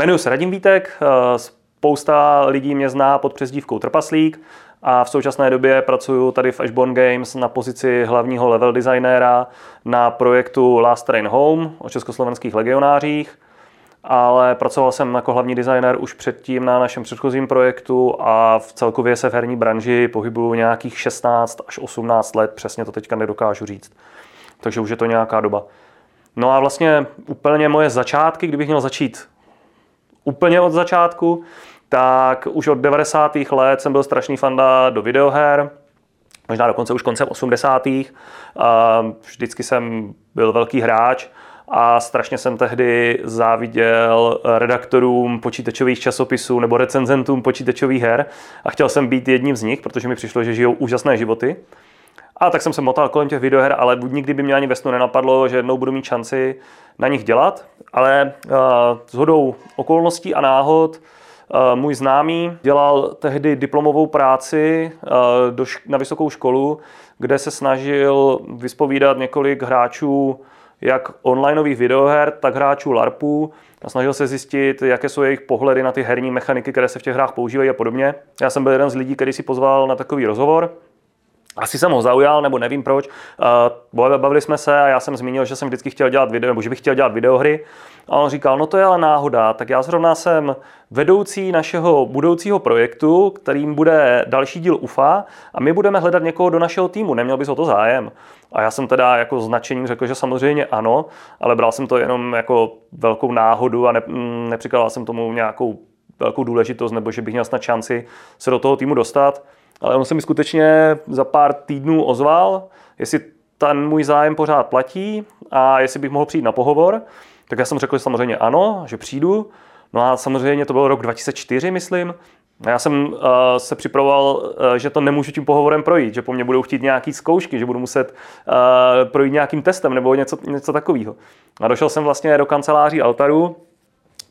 Jmenuji se Radim Vítek, eh, spousta lidí mě zná pod přezdívkou Trpaslík a v současné době pracuji tady v Ashborn Games na pozici hlavního level designéra na projektu Last Train Home o československých legionářích ale pracoval jsem jako hlavní designer už předtím na našem předchozím projektu a v celkově se v herní branži pohybuju nějakých 16 až 18 let, přesně to teďka nedokážu říct. Takže už je to nějaká doba. No a vlastně úplně moje začátky, kdybych měl začít úplně od začátku, tak už od 90. let jsem byl strašný fanda do videoher, možná dokonce už koncem 80. Vždycky jsem byl velký hráč a strašně jsem tehdy záviděl redaktorům počítačových časopisů nebo recenzentům počítačových her a chtěl jsem být jedním z nich, protože mi přišlo, že žijou úžasné životy. A tak jsem se motal kolem těch videoher, ale nikdy by mě ani ve snu nenapadlo, že jednou budu mít šanci na nich dělat. Ale uh, s hodou okolností a náhod uh, můj známý dělal tehdy diplomovou práci do, na vysokou školu, kde se snažil vyspovídat několik hráčů jak onlineových videoher, tak hráčů LARPů a snažil se zjistit, jaké jsou jejich pohledy na ty herní mechaniky, které se v těch hrách používají a podobně. Já jsem byl jeden z lidí, který si pozval na takový rozhovor. Asi jsem ho zaujal, nebo nevím proč. Uh, bavili jsme se a já jsem zmínil, že jsem vždycky chtěl dělat video, nebo že bych chtěl dělat videohry. A on říkal, no to je ale náhoda, tak já zrovna jsem vedoucí našeho budoucího projektu, kterým bude další díl UFA a my budeme hledat někoho do našeho týmu, neměl bys o to zájem. A já jsem teda jako značením řekl, že samozřejmě ano, ale bral jsem to jenom jako velkou náhodu a ne, nepřikládal jsem tomu nějakou velkou důležitost, nebo že bych měl snad šanci se do toho týmu dostat. Ale on se mi skutečně za pár týdnů ozval, jestli ten můj zájem pořád platí a jestli bych mohl přijít na pohovor. Tak já jsem řekl, že samozřejmě ano, že přijdu. No a samozřejmě to byl rok 2004, myslím. Já jsem uh, se připravoval, uh, že to nemůžu tím pohovorem projít, že po mně budou chtít nějaký zkoušky, že budu muset uh, projít nějakým testem nebo něco, něco takového. A došel jsem vlastně do kanceláří Altaru,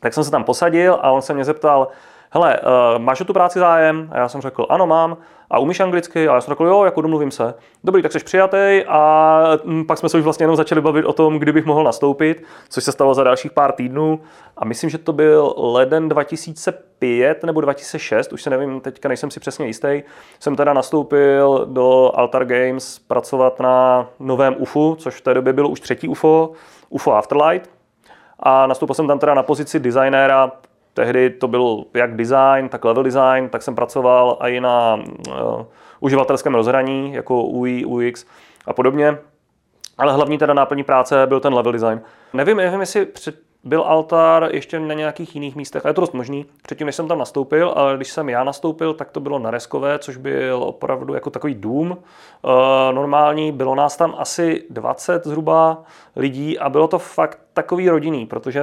tak jsem se tam posadil a on se mě zeptal, hele, uh, máš o tu práci zájem? A já jsem řekl, ano, mám. A umíš anglicky? A já jsem řekl, jo, jako domluvím se. Dobrý, tak jsi přijatý a hm, pak jsme se už vlastně jenom začali bavit o tom, kdy bych mohl nastoupit, což se stalo za dalších pár týdnů. A myslím, že to byl leden 2005 nebo 2006, už se nevím, teďka nejsem si přesně jistý. Jsem teda nastoupil do Altar Games pracovat na novém UFO, což v té době bylo už třetí UFO, UFO Afterlight. A nastoupil jsem tam teda na pozici designéra Tehdy to byl jak design, tak level design, tak jsem pracoval i na uh, uživatelském rozhraní, jako UI, UX a podobně. Ale hlavní teda náplní práce byl ten level design. Nevím, nevím jestli před, byl altar ještě na nějakých jiných místech, a je to dost možný, předtím, než jsem tam nastoupil, ale když jsem já nastoupil, tak to bylo na Reskové, což byl opravdu jako takový dům uh, normální. Bylo nás tam asi 20 zhruba lidí a bylo to fakt takový rodinný, protože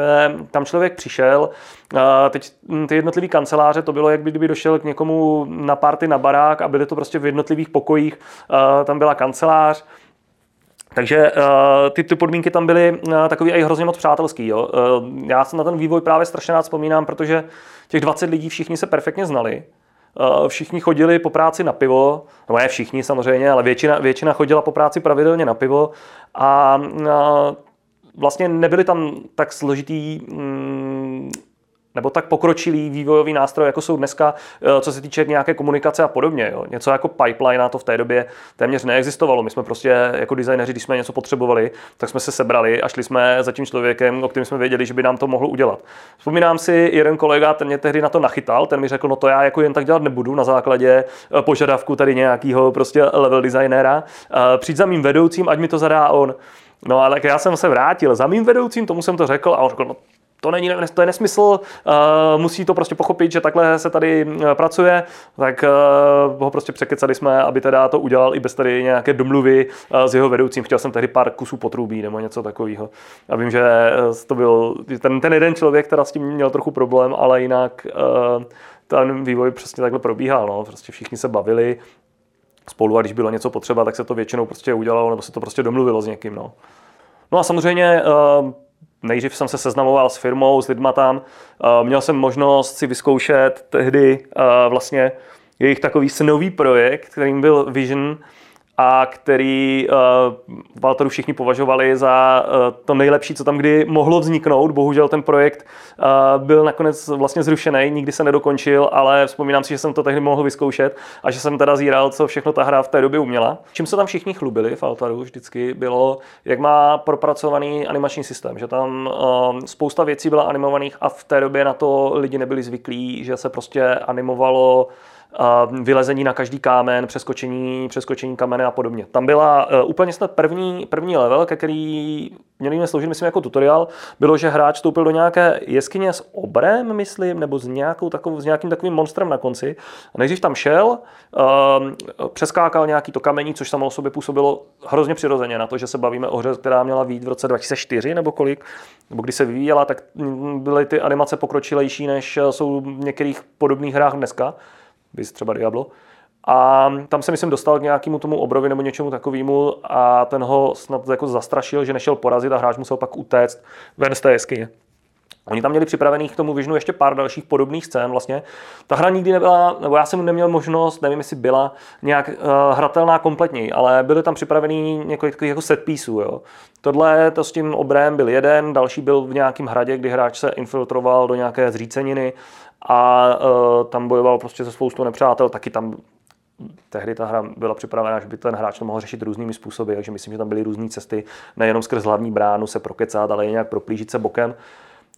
tam člověk přišel, uh, teď ty jednotlivé kanceláře, to bylo, jak kdyby došel k někomu na party na barák a byly to prostě v jednotlivých pokojích, uh, tam byla kancelář, takže uh, ty, ty podmínky tam byly uh, takový i hrozně moc přátelský. Jo. Uh, já se na ten vývoj právě strašně rád vzpomínám, protože těch 20 lidí všichni se perfektně znali. Všichni chodili po práci na pivo, no ne všichni samozřejmě, ale většina, většina chodila po práci pravidelně na pivo a vlastně nebyly tam tak složitý um, nebo tak pokročilý vývojový nástroj, jako jsou dneska, eh, co se týče nějaké komunikace a podobně. Jo. Něco jako pipeline to v té době téměř neexistovalo. My jsme prostě jako designéři, když jsme něco potřebovali, tak jsme se sebrali a šli jsme za tím člověkem, o kterém jsme věděli, že by nám to mohl udělat. Vzpomínám si, jeden kolega, ten mě tehdy na to nachytal, ten mi řekl, no to já jako jen tak dělat nebudu na základě eh, požadavku tady nějakého prostě level designéra. Eh, přijď za mým vedoucím, ať mi to zadá on. No ale já jsem se vrátil za mým vedoucím, tomu jsem to řekl a on řekl, no to, není, to je nesmysl, uh, musí to prostě pochopit, že takhle se tady uh, pracuje, tak uh, ho prostě překecali jsme, aby teda to udělal i bez tady nějaké domluvy s jeho vedoucím. Chtěl jsem tehdy pár kusů potrubí nebo něco takového. A vím, že to byl ten, ten jeden člověk, který s tím měl trochu problém, ale jinak ten vývoj přesně takhle probíhal. No. Prostě všichni se bavili spolu a když bylo něco potřeba, tak se to většinou prostě udělalo nebo se to prostě domluvilo s někým. No, no a samozřejmě nejdřív jsem se seznamoval s firmou, s lidma tam. Eh, měl jsem možnost si vyzkoušet tehdy eh, vlastně jejich takový snový projekt, kterým byl Vision. A který uh, Valtoru všichni považovali za uh, to nejlepší, co tam kdy mohlo vzniknout. Bohužel ten projekt uh, byl nakonec vlastně zrušený, nikdy se nedokončil, ale vzpomínám si, že jsem to tehdy mohl vyzkoušet a že jsem teda zíral, co všechno ta hra v té době uměla. Čím se tam všichni chlubili v Altaru vždycky bylo, jak má propracovaný animační systém, že tam uh, spousta věcí byla animovaných a v té době na to lidi nebyli zvyklí, že se prostě animovalo vylezení na každý kámen, přeskočení, přeskočení kamene a podobně. Tam byla uh, úplně snad první, první level, ke který měli sloužit, myslím, jako tutoriál, bylo, že hráč vstoupil do nějaké jeskyně s obrem, myslím, nebo s, nějakou takovou, s nějakým takovým monstrem na konci. A než tam šel, přeskákal nějaký to kamení, což samo o sobě působilo hrozně přirozeně na to, že se bavíme o hře, která měla být v roce 2004 nebo kolik, nebo kdy se vyvíjela, tak byly ty animace pokročilejší, než jsou v některých podobných hrách dneska bys třeba Diablo. A tam se myslím dostal k nějakému tomu obrovi nebo něčemu takovému a ten ho snad jako zastrašil, že nešel porazit a hráč musel pak utéct ven z té jeskyně. Oni tam měli připravených k tomu Visionu ještě pár dalších podobných scén vlastně. Ta hra nikdy nebyla, nebo já jsem neměl možnost, nevím, jestli byla nějak uh, hratelná kompletně, ale byly tam připravený několik takových jako set pieceů, jo. Tohle, to s tím obrem byl jeden, další byl v nějakém hradě, kdy hráč se infiltroval do nějaké zříceniny a uh, tam bojoval prostě se spoustou nepřátel, taky tam tehdy ta hra byla připravena, že by ten hráč to mohl řešit různými způsoby, takže myslím, že tam byly různé cesty, nejenom skrz hlavní bránu se prokecat, ale i nějak proplížit se bokem.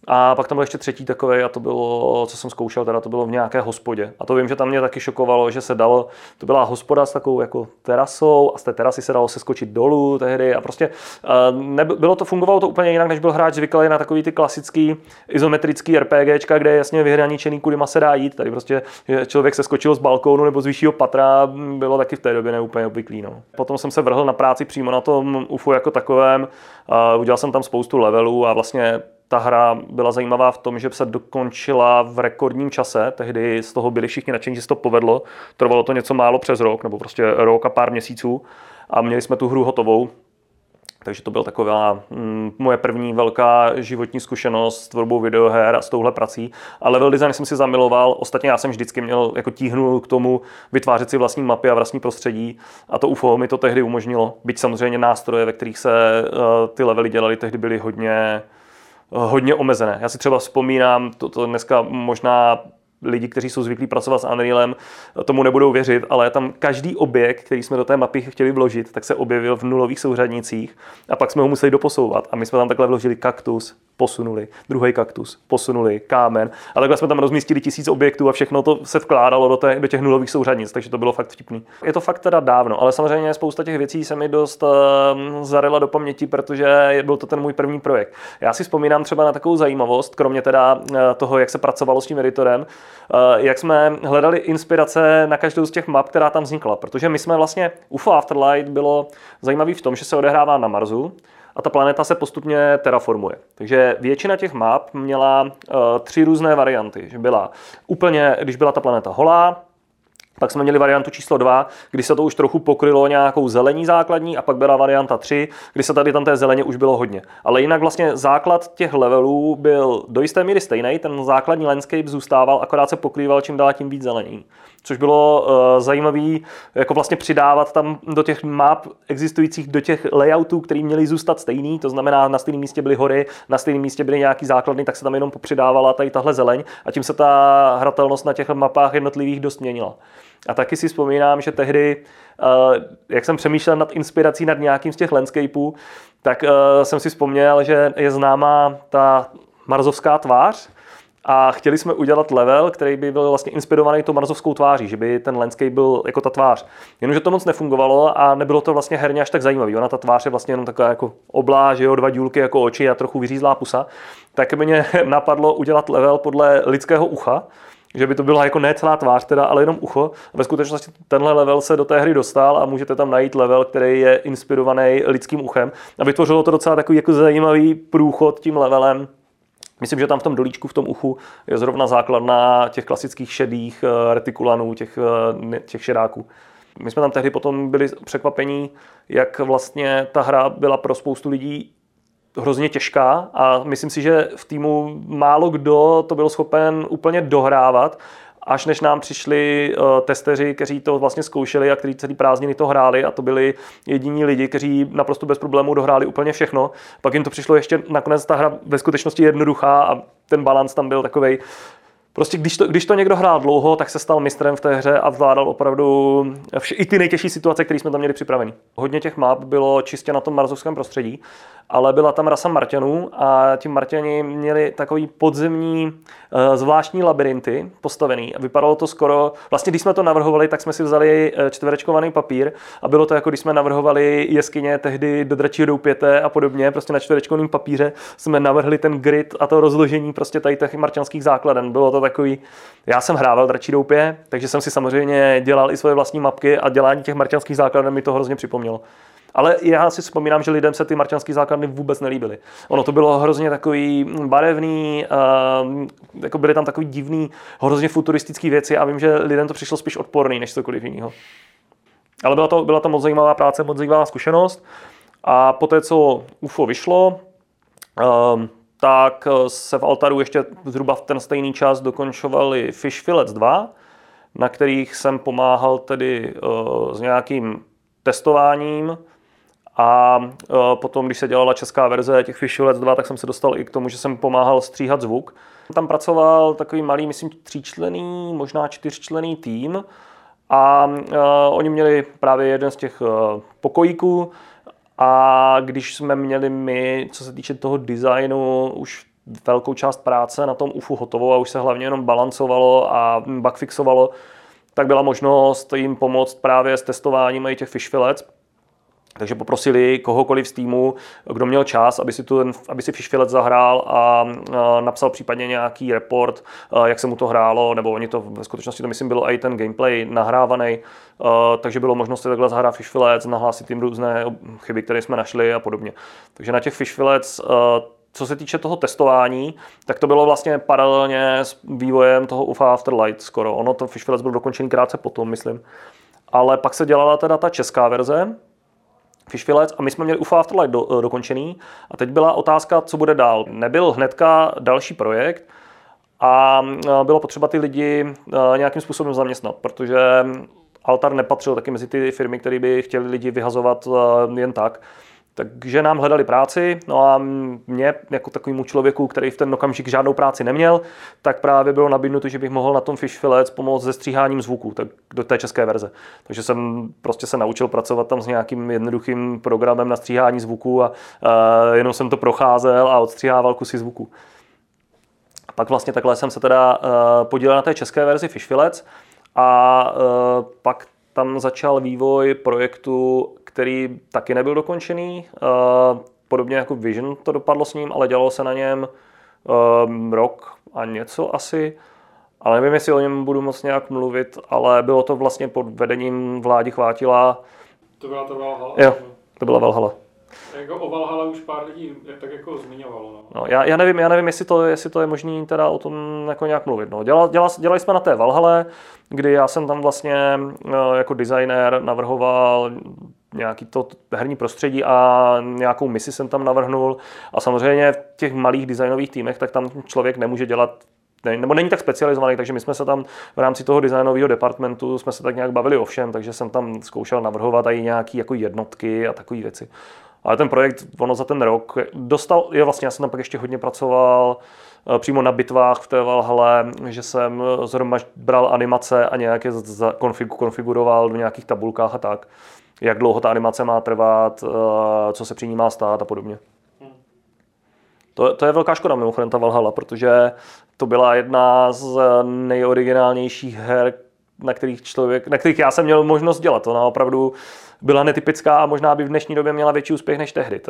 A pak tam byl ještě třetí takový, a to bylo, co jsem zkoušel, teda to bylo v nějaké hospodě. A to vím, že tam mě taky šokovalo, že se dalo, to byla hospoda s takovou jako terasou a z té terasy se dalo se skočit dolů tehdy a prostě ne, bylo to, fungovalo to úplně jinak, než byl hráč zvyklý na takový ty klasický izometrický RPGčka, kde je jasně vyhraničený, kudy se dá jít. Tady prostě člověk se skočil z balkónu nebo z vyššího patra, bylo taky v té době neúplně obvyklý. No. Potom jsem se vrhl na práci přímo na tom UFO jako takovém, udělal jsem tam spoustu levelů a vlastně ta hra byla zajímavá v tom, že se dokončila v rekordním čase. Tehdy z toho byli všichni nadšení, že se to povedlo. Trvalo to něco málo přes rok, nebo prostě rok a pár měsíců. A měli jsme tu hru hotovou. Takže to byla taková mm, moje první velká životní zkušenost s tvorbou videoher a s touhle prací. A level design jsem si zamiloval. Ostatně já jsem vždycky měl jako tíhnul k tomu vytvářet si vlastní mapy a vlastní prostředí. A to UFO mi to tehdy umožnilo. Byť samozřejmě nástroje, ve kterých se uh, ty levely dělaly, tehdy byly hodně hodně omezené. Já si třeba vzpomínám, to, to dneska možná lidi, kteří jsou zvyklí pracovat s Unrealem, tomu nebudou věřit, ale tam každý objekt, který jsme do té mapy chtěli vložit, tak se objevil v nulových souřadnicích a pak jsme ho museli doposouvat. A my jsme tam takhle vložili kaktus, posunuli, druhý kaktus, posunuli, kámen. A takhle jsme tam rozmístili tisíc objektů a všechno to se vkládalo do, té, do těch nulových souřadnic, takže to bylo fakt vtipný. Je to fakt teda dávno, ale samozřejmě spousta těch věcí se mi dost uh, zarila do paměti, protože byl to ten můj první projekt. Já si vzpomínám třeba na takovou zajímavost, kromě teda uh, toho, jak se pracovalo s tím editorem, jak jsme hledali inspirace na každou z těch map, která tam vznikla, protože my jsme vlastně UFO Afterlight bylo zajímavý v tom, že se odehrává na Marsu, a ta planeta se postupně terraformuje. Takže většina těch map měla uh, tři různé varianty. Že byla úplně, když byla ta planeta holá, pak jsme měli variantu číslo 2, kdy se to už trochu pokrylo nějakou zelení základní a pak byla varianta 3, kdy se tady tam té zeleně už bylo hodně. Ale jinak vlastně základ těch levelů byl do jisté míry stejný, ten základní landscape zůstával, akorát se pokrýval čím dál tím víc zelení což bylo uh, zajímavé jako vlastně přidávat tam do těch map existujících, do těch layoutů, které měly zůstat stejný, to znamená na stejném místě byly hory, na stejném místě byly nějaký základny, tak se tam jenom popřidávala tady tahle zeleň. A tím se ta hratelnost na těch mapách jednotlivých dost měnila. A taky si vzpomínám, že tehdy, uh, jak jsem přemýšlel nad inspirací nad nějakým z těch landscapeů, tak uh, jsem si vzpomněl, že je známá ta marzovská tvář, a chtěli jsme udělat level, který by byl vlastně inspirovaný tou marzovskou tváří, že by ten landscape byl jako ta tvář. Jenomže to moc nefungovalo a nebylo to vlastně herně až tak zajímavé. Ona ta tvář je vlastně jenom taková jako obláž, jo, dva dílky jako oči a trochu vyřízlá pusa. Tak mě napadlo udělat level podle lidského ucha, že by to byla jako ne celá tvář, teda, ale jenom ucho. Ve skutečnosti tenhle level se do té hry dostal a můžete tam najít level, který je inspirovaný lidským uchem. A vytvořilo to docela takový jako zajímavý průchod tím levelem Myslím, že tam v tom dolíčku, v tom uchu je zrovna základna těch klasických šedých eh, retikulanů, těch, eh, těch šedáků. My jsme tam tehdy potom byli překvapení, jak vlastně ta hra byla pro spoustu lidí hrozně těžká a myslím si, že v týmu málo kdo to byl schopen úplně dohrávat až než nám přišli uh, testeři, kteří to vlastně zkoušeli a kteří celý prázdniny to hráli a to byli jediní lidi, kteří naprosto bez problémů dohráli úplně všechno. Pak jim to přišlo ještě nakonec ta hra ve skutečnosti jednoduchá a ten balans tam byl takový Prostě když to, když to někdo hrál dlouho, tak se stal mistrem v té hře a zvládal opravdu vše, i ty nejtěžší situace, které jsme tam měli připravený. Hodně těch map bylo čistě na tom marzovském prostředí, ale byla tam rasa Marťanů a ti Marťani měli takový podzemní uh, zvláštní labirinty postavený. Vypadalo to skoro, vlastně když jsme to navrhovali, tak jsme si vzali eh, čtverečkovaný papír a bylo to jako když jsme navrhovali jeskyně tehdy do dračího doupěte a podobně, prostě na čtverečkovém papíře jsme navrhli ten grid a to rozložení prostě tady těch marťanských základen. Bylo to takový, já jsem hrával dračí doupě, takže jsem si samozřejmě dělal i svoje vlastní mapky a dělání těch marťanských základen mi to hrozně připomnělo. Ale já si vzpomínám, že lidem se ty marťanské základny vůbec nelíbily. Ono to bylo hrozně takový barevný, uh, jako byly tam takový divný, hrozně futuristické věci a vím, že lidem to přišlo spíš odporný než cokoliv jiného. Ale byla to, byla to moc zajímavá práce, moc zajímavá zkušenost. A poté, co UFO vyšlo, uh, tak se v Altaru ještě zhruba v ten stejný čas dokončovali Fish Fillets 2, na kterých jsem pomáhal tedy uh, s nějakým testováním a uh, potom, když se dělala česká verze těch Fish Fillets 2, tak jsem se dostal i k tomu, že jsem pomáhal stříhat zvuk. Tam pracoval takový malý, myslím, tříčlený, možná čtyřčlený tým a oni měli právě jeden z těch pokojíků, a když jsme měli my, co se týče toho designu, už velkou část práce na tom UFU hotovou a už se hlavně jenom balancovalo a bugfixovalo, tak byla možnost jim pomoct právě s testováním i těch fish fillets. Takže poprosili kohokoliv z týmu, kdo měl čas, aby si, tu, aby si Fish zahrál a, napsal případně nějaký report, jak se mu to hrálo, nebo oni to ve skutečnosti to myslím bylo i ten gameplay nahrávaný, takže bylo možnost takhle zahrát Fish nahlásit tím různé chyby, které jsme našli a podobně. Takže na těch Fish co se týče toho testování, tak to bylo vlastně paralelně s vývojem toho UFA Afterlight skoro. Ono to Fish byl dokončený krátce potom, myslím. Ale pak se dělala teda ta česká verze, Fishfillets a my jsme měli UFO Afterlight do, eh, dokončený a teď byla otázka, co bude dál. Nebyl hnedka další projekt a eh, bylo potřeba ty lidi eh, nějakým způsobem zaměstnat, protože Altar nepatřil taky mezi ty firmy, které by chtěli lidi vyhazovat jen tak. Takže nám hledali práci, no a mě, jako takovému člověku, který v ten okamžik žádnou práci neměl, tak právě bylo nabídnuto, že bych mohl na tom Fish Fillets pomoct se stříháním zvuku tak do té české verze. Takže jsem prostě se naučil pracovat tam s nějakým jednoduchým programem na stříhání zvuku a uh, jenom jsem to procházel a odstříhával kusy zvuku. A pak vlastně takhle jsem se teda uh, podílel na té české verzi Fish Fillets a uh, pak tam začal vývoj projektu, který taky nebyl dokončený. Eh, podobně jako Vision to dopadlo s ním, ale dělalo se na něm eh, rok a něco asi. Ale nevím, jestli o něm budu moc nějak mluvit, ale bylo to vlastně pod vedením vládi Chvátila. To byla ta Valhalla? Jo, to byla Valhalla. Jako o Valhalla už pár lidí tak jako zmiňovalo. No. No, já, já, nevím, já nevím, jestli to, jestli to je možné teda o tom jako nějak mluvit. No, dělal, dělal, dělali jsme na té Valhalle, kdy já jsem tam vlastně eh, jako designer navrhoval nějaký to herní prostředí a nějakou misi jsem tam navrhnul. A samozřejmě v těch malých designových týmech, tak tam člověk nemůže dělat nebo není tak specializovaný, takže my jsme se tam v rámci toho designového departmentu jsme se tak nějak bavili o všem, takže jsem tam zkoušel navrhovat i nějaké jako jednotky a takové věci. Ale ten projekt, ono za ten rok dostal, je vlastně, já jsem tam pak ještě hodně pracoval eh, přímo na bitvách v té Valhalle, že jsem zrovna bral animace a nějaké konfiguroval do nějakých tabulkách a tak jak dlouho ta animace má trvat, eh, co se při ní má stát a podobně. To, to je velká škoda mimochodem ta Valhalla, protože to byla jedna z nejoriginálnějších her, na kterých člověk, na kterých já jsem měl možnost dělat. Ona opravdu byla netypická a možná by v dnešní době měla větší úspěch než tehdy.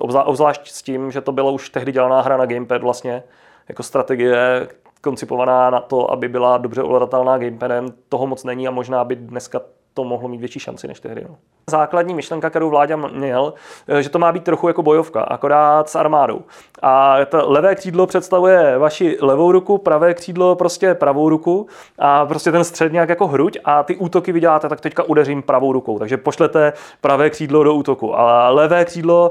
Obzvlášť s tím, že to byla už tehdy dělaná hra na gamepad vlastně, jako strategie koncipovaná na to, aby byla dobře ovladatelná gamepadem. Toho moc není a možná by dneska to mohlo mít větší šanci než tehdy. No. Základní myšlenka, kterou vládě měl, eh, že to má být trochu jako bojovka, akorát s armádou. A to levé křídlo představuje vaši levou ruku, pravé křídlo prostě pravou ruku a prostě ten střed nějak jako hruď a ty útoky vyděláte, tak teďka udeřím pravou rukou. Takže pošlete pravé křídlo do útoku a levé křídlo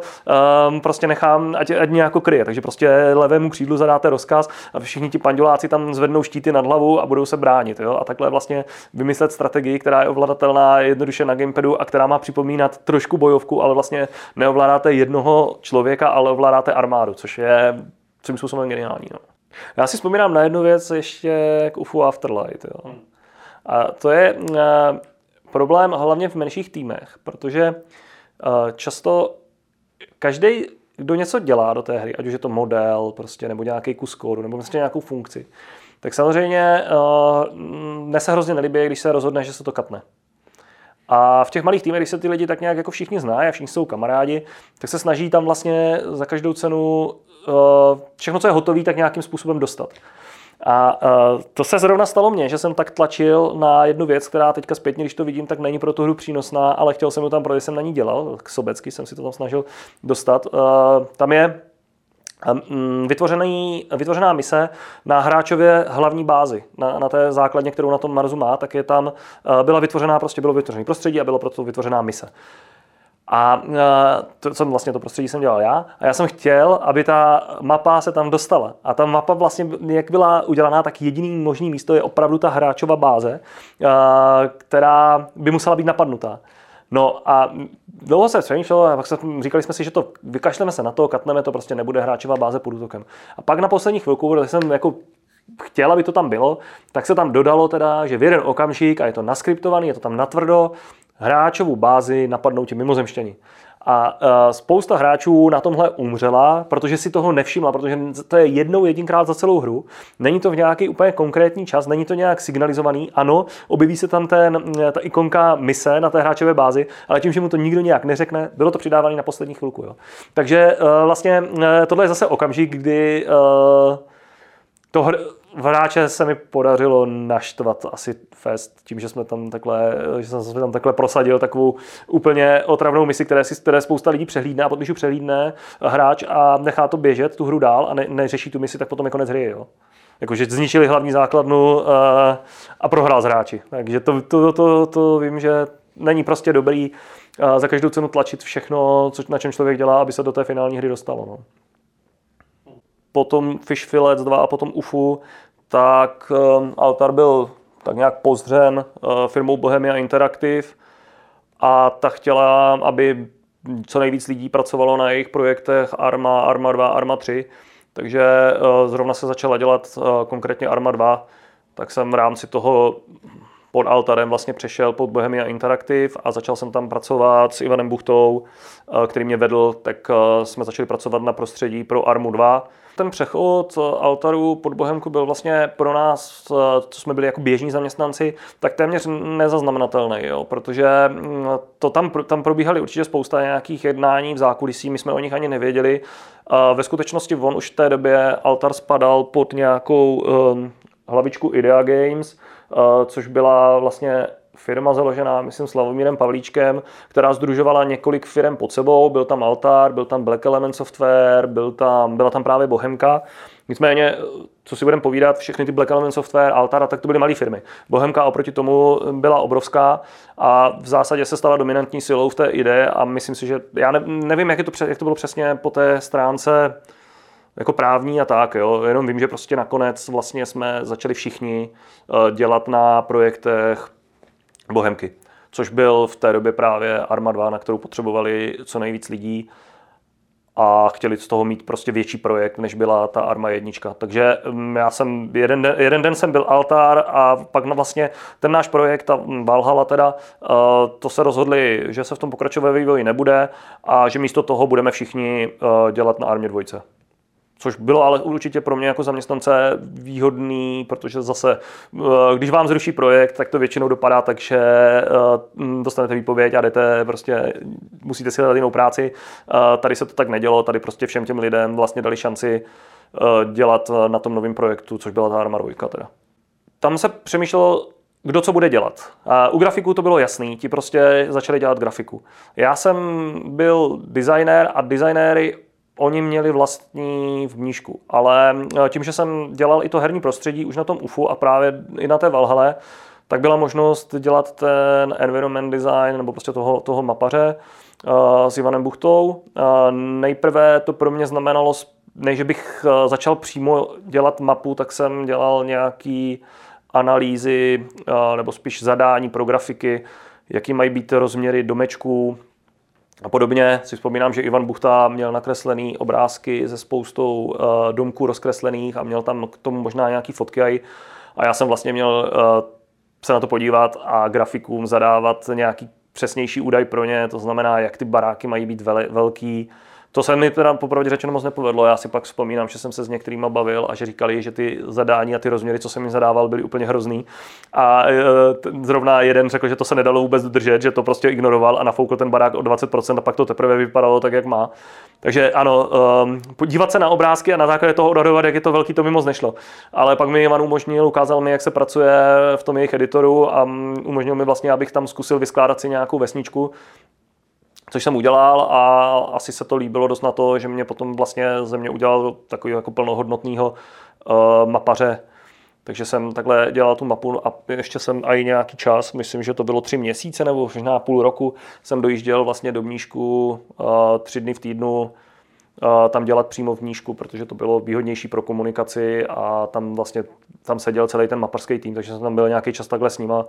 um, prostě nechám, ať, ať nějak kryje. Takže prostě levému křídlu zadáte rozkaz a všichni ti panduláci tam zvednou štíty nad hlavu a budou se bránit. Jo? A takhle vlastně vymyslet strategii, která je ovladatelná jednoduše na gamepadu a která má připomínat trošku bojovku, ale vlastně neovládáte jednoho člověka, ale ovládáte armádu, což je svým způsobem geniální. No. Já si vzpomínám na jednu věc ještě k UFO Afterlight. Jo. Hmm. A to je uh, problém hlavně v menších týmech, protože uh, často každý, kdo něco dělá do té hry, ať už je to model prostě, nebo nějaký kus kódu, nebo prostě nějakou funkci, tak samozřejmě uh, mne se hrozně nelíbí, když se rozhodne, že se to katne. A v těch malých týmech, když se ty lidi tak nějak jako všichni znají a všichni jsou kamarádi, tak se snaží tam vlastně za každou cenu uh, všechno, co je hotové, tak nějakým způsobem dostat. A uh, to se zrovna stalo mně, že jsem tak tlačil na jednu věc, která teďka zpětně, když to vidím, tak není pro tu hru přínosná, ale chtěl jsem to tam, protože jsem na ní dělal, k sobecky jsem si to tam snažil dostat. Uh, tam je vytvořený, vytvořená mise na hráčově hlavní bázi, na, na té základně, kterou na tom Marsu má, tak je tam, eh, byla vytvořená, prostě bylo vytvořené prostředí a bylo proto vytvořená mise. A eh, to jsem vlastně to prostředí jsem dělal já. A já jsem chtěl, aby ta mapa se tam dostala. A ta mapa vlastně, jak byla udělaná, tak jediný možný místo je opravdu ta hráčova báze, eh, která by musela být napadnutá. No a dlouho se přemýšlelo a pak se, říkali jsme si, že to vykašleme se na to, katneme to, prostě nebude hráčová báze pod útokem. A pak na poslední chvilku, když jsem jako chtěl, aby to tam bylo, tak se tam dodalo teda, že v jeden okamžik, a je to naskriptovaný, je to tam natvrdo, hráčovou bázi napadnou ti mimozemštění. A uh, spousta hráčů na tomhle umřela, protože si toho nevšimla, protože to je jednou jedinkrát za celou hru. Není to v nějaký úplně konkrétní čas, není to nějak signalizovaný. Ano, objeví se tam ten, ta ikonka mise na té hráčové bázi, ale tím, že mu to nikdo nějak neřekne, bylo to přidávané na poslední chvilku. Jo. Takže uh, vlastně tohle je zase okamžik, kdy to hr- hráče se mi podařilo naštvat asi fest tím, že jsme tam takhle, že jsem tam takhle prosadil takovou úplně otravnou misi, které, si, které spousta lidí přehlídne a potom, když přehlídne hráč a nechá to běžet, tu hru dál a ne, neřeší tu misi, tak potom je konec hry. Jo. Jakože zničili hlavní základnu uh, a prohrál z hráči. Takže to, to, to, to vím, že není prostě dobrý uh, za každou cenu tlačit všechno, co, na čem člověk dělá, aby se do té finální hry dostalo. No potom Fish Fillets 2 a potom UFU, tak um, Altar byl tak nějak pozřen uh, firmou Bohemia Interactive a ta chtěla, aby co nejvíc lidí pracovalo na jejich projektech Arma, Arma 2, Arma 3. Takže uh, zrovna se začala dělat uh, konkrétně Arma 2, tak jsem v rámci toho pod altarem vlastně přešel pod Bohemia Interactive a začal jsem tam pracovat s Ivanem Buchtou, který mě vedl, tak jsme začali pracovat na prostředí pro Armu 2 ten přechod altaru pod Bohemku byl vlastně pro nás, co jsme byli jako běžní zaměstnanci, tak téměř nezaznamenatelný, jo, protože mm, to tam, tam probíhaly určitě spousta nějakých jednání v zákulisí, my jsme o nich ani nevěděli. Ve skutečnosti on už v té době altar spadal pod nějakou hlavičku Idea Games, což byla vlastně firma založená, myslím, Slavomírem Pavlíčkem, která združovala několik firm pod sebou. Byl tam Altar, byl tam Black Element Software, byl tam, byla tam právě Bohemka. Nicméně, co si budeme povídat, všechny ty Black Element Software, Altar a tak to byly malé firmy. Bohemka oproti tomu byla obrovská a v zásadě se stala dominantní silou v té idee a myslím si, že já ne, nevím, jak, je to, jak to bylo přesně po té stránce jako právní a tak, jo. jenom vím, že prostě nakonec vlastně jsme začali všichni eh, dělat na projektech Bohemky, což byl v té době právě Arma 2, na kterou potřebovali co nejvíc lidí a chtěli z toho mít prostě větší projekt, než byla ta Arma jednička. Takže mm, já jsem, jeden den, jeden den jsem byl Altar a pak na vlastně ten náš projekt, ta Valhalla teda, eh, to se rozhodli, že se v tom pokračové vývoji nebude a že místo toho budeme všichni eh, dělat na Armě dvojce. Což bylo ale určitě pro mě jako zaměstnance výhodný, protože zase, eh, když vám zruší projekt, tak to většinou dopadá tak, že eh, dostanete výpověď a jdete prostě, musíte si hledat jinou práci. Eh, tady se to tak nedělo, tady prostě všem těm lidem vlastně dali šanci dělat na tom novém projektu, což byla ta Arma 2 teda. Tam se přemýšlelo kdo co bude dělat. U grafiků to bylo jasný, ti prostě začali dělat grafiku. Já jsem byl designér a designéry oni měli vlastní v mnížku, ale eh, tím, že jsem dělal i to herní prostředí už na tom UFU a právě i na té Valhale, tak byla možnost dělat ten environment design nebo prostě toho, toho mapaře uh, s Ivanem Buchtou. Uh, nejprve to pro mě znamenalo, než bych začal přímo dělat mapu, tak jsem dělal nějaký analýzy nebo spíš zadání pro grafiky, jaký mají být rozměry domečků, a podobně si vzpomínám, že Ivan Buchta měl nakreslený obrázky se spoustou uh, domků rozkreslených a měl tam k tomu možná nějaký fotky a já jsem vlastně měl uh, se na to podívat a grafikům zadávat nějaký přesnější údaj pro ně, to znamená, jak ty baráky mají být vel, velký, to se mi teda popravdě řečeno moc nepovedlo. Já si pak vzpomínám, že jsem se s některými bavil a že říkali, že ty zadání a ty rozměry, co jsem jim zadával, byly úplně hrozný. A e, zrovna jeden řekl, že to se nedalo vůbec držet, že to prostě ignoroval a nafoukl ten barák o 20% a pak to teprve vypadalo tak, jak má. Takže ano, um, podívat se na obrázky a na základě toho odhadovat, jak je to velký, to mi moc nešlo. Ale pak mi Ivan umožnil, ukázal mi, jak se pracuje v tom jejich editoru a umožnil mi vlastně, abych tam zkusil vyskládat si nějakou vesničku, což jsem udělal a asi se to líbilo dost na to, že mě potom vlastně ze mě udělal takový jako plnohodnotného uh, mapaře. Takže jsem takhle dělal tu mapu a ještě jsem i nějaký čas, myslím, že to bylo tři měsíce nebo možná půl roku, jsem dojížděl vlastně do Mnížku uh, tři dny v týdnu uh, tam dělat přímo v Mnížku, protože to bylo výhodnější pro komunikaci a tam vlastně tam seděl celý ten maparský tým, takže jsem tam byl nějaký čas takhle s nima.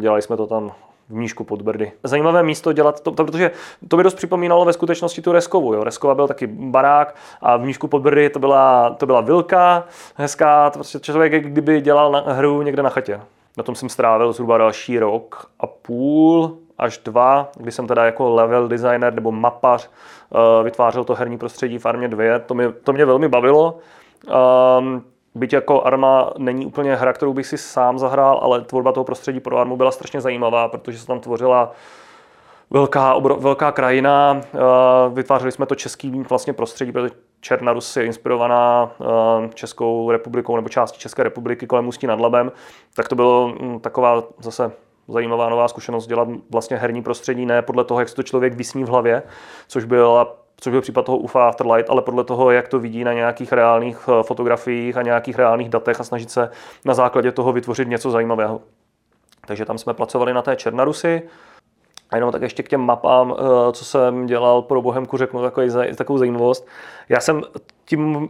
Dělali jsme to tam v Míšku pod Brdy. Zajímavé místo dělat to, to, protože to by dost připomínalo ve skutečnosti tu Reskovu. Jo. Reskova byl taky barák a v Míšku pod Brdy to byla, to byla vilka hezká, to prostě člověk kdyby dělal na hru někde na chatě. Na tom jsem strávil zhruba další rok a půl až dva, kdy jsem teda jako level designer nebo mapař uh, vytvářel to herní prostředí v Armě 2. To mě, to mě velmi bavilo. Um, Byť jako Arma není úplně hra, kterou bych si sám zahrál, ale tvorba toho prostředí pro Armu byla strašně zajímavá, protože se tam tvořila velká, obro, velká krajina. Eh, vytvářeli jsme to český vlastně prostředí, protože Černa Rus je inspirovaná eh, Českou republikou nebo částí České republiky kolem Ústí nad Labem. Tak to bylo hm, taková zase zajímavá nová zkušenost dělat vlastně herní prostředí, ne podle toho, jak se to člověk vysní v hlavě, což byla což byl případ toho UFA Afterlight, ale podle toho, jak to vidí na nějakých reálných eh, fotografiích a nějakých reálných datech a snažit se na základě toho vytvořit něco zajímavého. Takže tam jsme pracovali na té Černarusy. A jenom tak ještě k těm mapám, eh, co jsem dělal pro Bohemku, řeknu takový, takovou zajímavost. Já jsem tím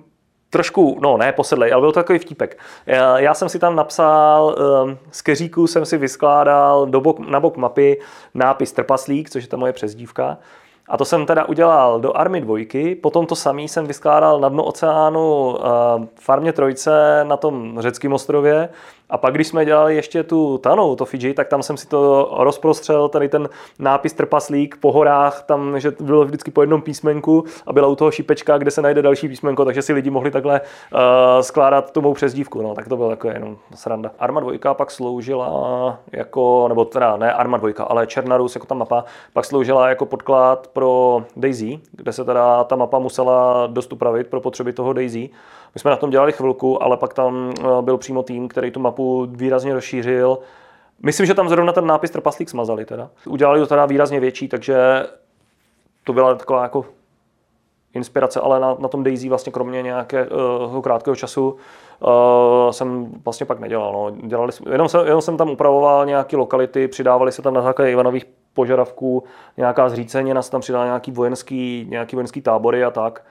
trošku, no ne posedlej, ale byl to takový vtípek. Já, jsem si tam napsal, um, z keříku jsem si vyskládal do bok, na bok mapy nápis Trpaslík, což je ta moje přezdívka. A to jsem teda udělal do Army dvojky, potom to samý jsem vyskládal na dno oceánu uh, farmě Trojce na tom řeckém ostrově a pak, když jsme dělali ještě tu Tanou, to Fiji, tak tam jsem si to rozprostřel, tady ten nápis trpaslík po horách, tam, že bylo vždycky po jednom písmenku a byla u toho šipečka, kde se najde další písmenko, takže si lidi mohli takhle uh, skládat tu mou přezdívku. No, tak to bylo jako jenom sranda. Arma 2 pak sloužila jako, nebo teda ne Arma 2, ale Černá Rus, jako ta mapa, pak sloužila jako podklad pro Daisy, kde se teda ta mapa musela dost upravit pro potřeby toho Daisy. My jsme na tom dělali chvilku, ale pak tam eh, byl přímo tým, který tu mapu výrazně rozšířil. Myslím, že tam zrovna ten nápis trpaslík smazali teda. Udělali to teda výrazně větší, takže to byla taková jako inspirace, ale na, na tom Daisy vlastně kromě nějakého uh, krátkého času uh, jsem vlastně pak nedělal. No. Dělali, jenom, jsem, jenom jsem tam upravoval nějaké lokality, přidávali se tam na základě Ivanových požadavků nějaká zřícenina, se tam přidala nějaký vojenský, nějaký vojenský tábory a tak.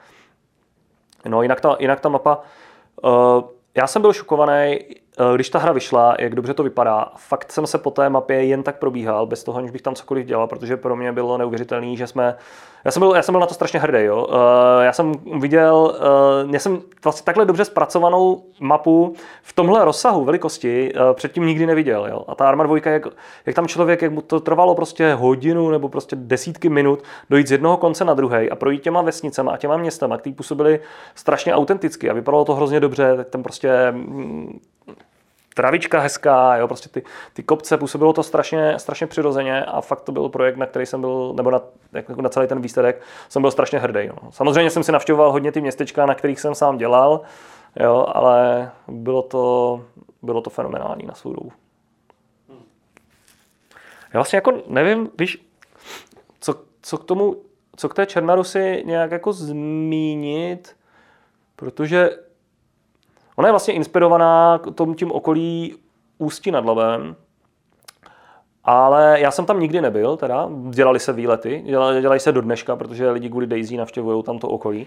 No jinak ta, jinak ta mapa, uh, já jsem byl šokovaný, když ta hra vyšla, jak dobře to vypadá. Fakt jsem se po té mapě jen tak probíhal, bez toho, aniž bych tam cokoliv dělal, protože pro mě bylo neuvěřitelné, že jsme já jsem, byl, já jsem byl na to strašně hrdý. Jo. Uh, já jsem viděl, uh, já jsem vlastně takhle dobře zpracovanou mapu v tomhle rozsahu, velikosti, předtím nikdy neviděl. Jo. A ta Arma 2, jak, jak tam člověk, jak mu to trvalo prostě hodinu nebo prostě desítky minut dojít z jednoho konce na druhý a projít těma vesnicema a těma městama, které působily strašně autenticky a vypadalo to hrozně dobře, tak tam prostě mm, travička hezká, jo, prostě ty, ty kopce, působilo to strašně, strašně přirozeně a fakt to byl projekt, na který jsem byl, nebo na, jako na celý ten výsledek, jsem byl strašně hrdý. Jo. Samozřejmě jsem si navštěvoval hodně ty městečka, na kterých jsem sám dělal, jo, ale bylo to, bylo to fenomenální na svou dobu. Já vlastně jako nevím, víš, co, co k tomu, co k té Černarusy nějak jako zmínit, protože ona je vlastně inspirovaná tom tím okolí Ústí nad Labem, ale já jsem tam nikdy nebyl, teda. Dělali se výlety, dělají, dělají se do dneška, protože lidi kvůli Daisy navštěvují tam to okolí.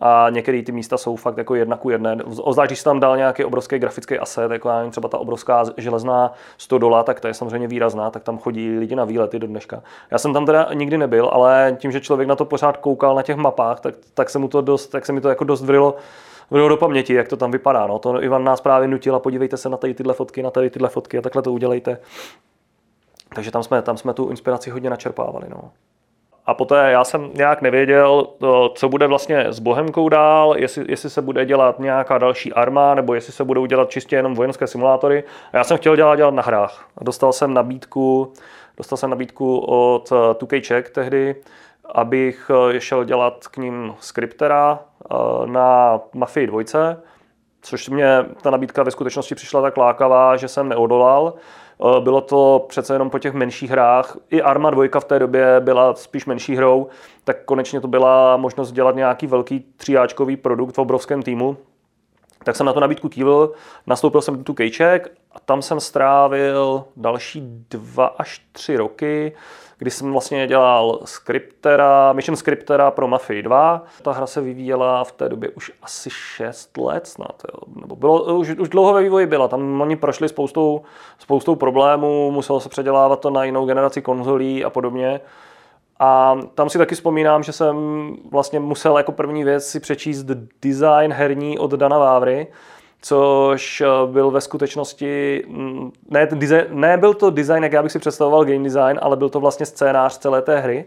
A některé ty místa jsou fakt jako jedna ku jedné. Ozvlášť, když tam dal nějaký obrovský grafický aset, jako já nevím, třeba ta obrovská železná stodola, tak to je samozřejmě výrazná, tak tam chodí lidi na výlety do dneška. Já jsem tam teda nikdy nebyl, ale tím, že člověk na to pořád koukal na těch mapách, tak, tak se mu to dost, tak se mi to jako dost vrilo vrilo do paměti, jak to tam vypadá. No. To Ivan nás právě nutil a podívejte se na tady tyhle fotky, na tady tyhle fotky a takhle to udělejte. Takže tam jsme, tam jsme tu inspiraci hodně načerpávali. No. A poté já jsem nějak nevěděl, co bude vlastně s Bohemkou dál, jestli, jestli se bude dělat nějaká další arma, nebo jestli se budou dělat čistě jenom vojenské simulátory. A já jsem chtěl dělat, dělat na hrách. Dostal jsem nabídku, dostal jsem nabídku od 2K Czech tehdy, abych eh, šel dělat k ním skriptera eh, na Mafii 2, což mě ta nabídka ve skutečnosti přišla tak lákavá, že jsem neodolal. Eh, bylo to přece jenom po těch menších hrách. I Arma 2 v té době byla spíš menší hrou, tak konečně to byla možnost dělat nějaký velký tříáčkový produkt v obrovském týmu. Tak jsem na to nabídku kývil, nastoupil jsem do tu kejček a tam jsem strávil další dva až tři roky kdy jsem vlastně dělal skriptera, mission skriptera pro Mafii 2. Ta hra se vyvíjela v té době už asi 6 let snad, jo. nebo bylo, už, už dlouho ve vývoji byla, tam oni prošli spoustou, spoustou problémů, muselo se předělávat to na jinou generaci konzolí a podobně. A tam si taky vzpomínám, že jsem vlastně musel jako první věc si přečíst design herní od Dana Vávry, což eh, byl ve skutečnosti, mm, ne, design, ne byl to design, jak já bych si představoval game design, ale byl to vlastně scénář celé té hry.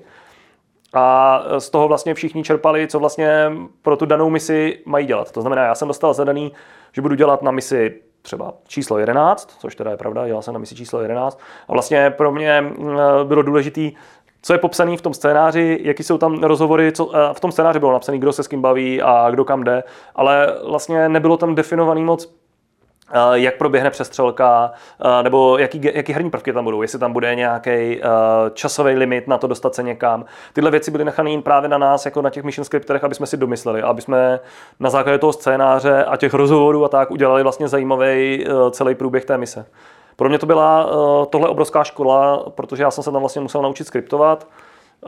A eh, z toho vlastně všichni čerpali, co vlastně pro tu danou misi mají dělat. To znamená, já jsem dostal zadaný, že budu dělat na misi třeba číslo 11, což teda je pravda, dělal jsem na misi číslo 11. A vlastně pro mě mm, eh, bylo důležité co je popsaný v tom scénáři, jaký jsou tam rozhovory, co, eh, v tom scénáři bylo napsané, kdo se s kým baví a kdo kam jde, ale vlastně nebylo tam definovaný moc eh, jak proběhne přestřelka, eh, nebo jaký, jaký herní prvky tam budou, jestli tam bude nějaký časový limit na to dostat se někam. Tyhle věci byly nechané právě na nás, jako na těch mission scripterech, aby jsme si domysleli, aby jsme na základě toho scénáře a těch rozhovorů a tak udělali vlastně zajímavý celý průběh té mise. Pro mě to byla uh, tohle obrovská škola, protože já jsem se tam vlastně musel naučit skriptovat,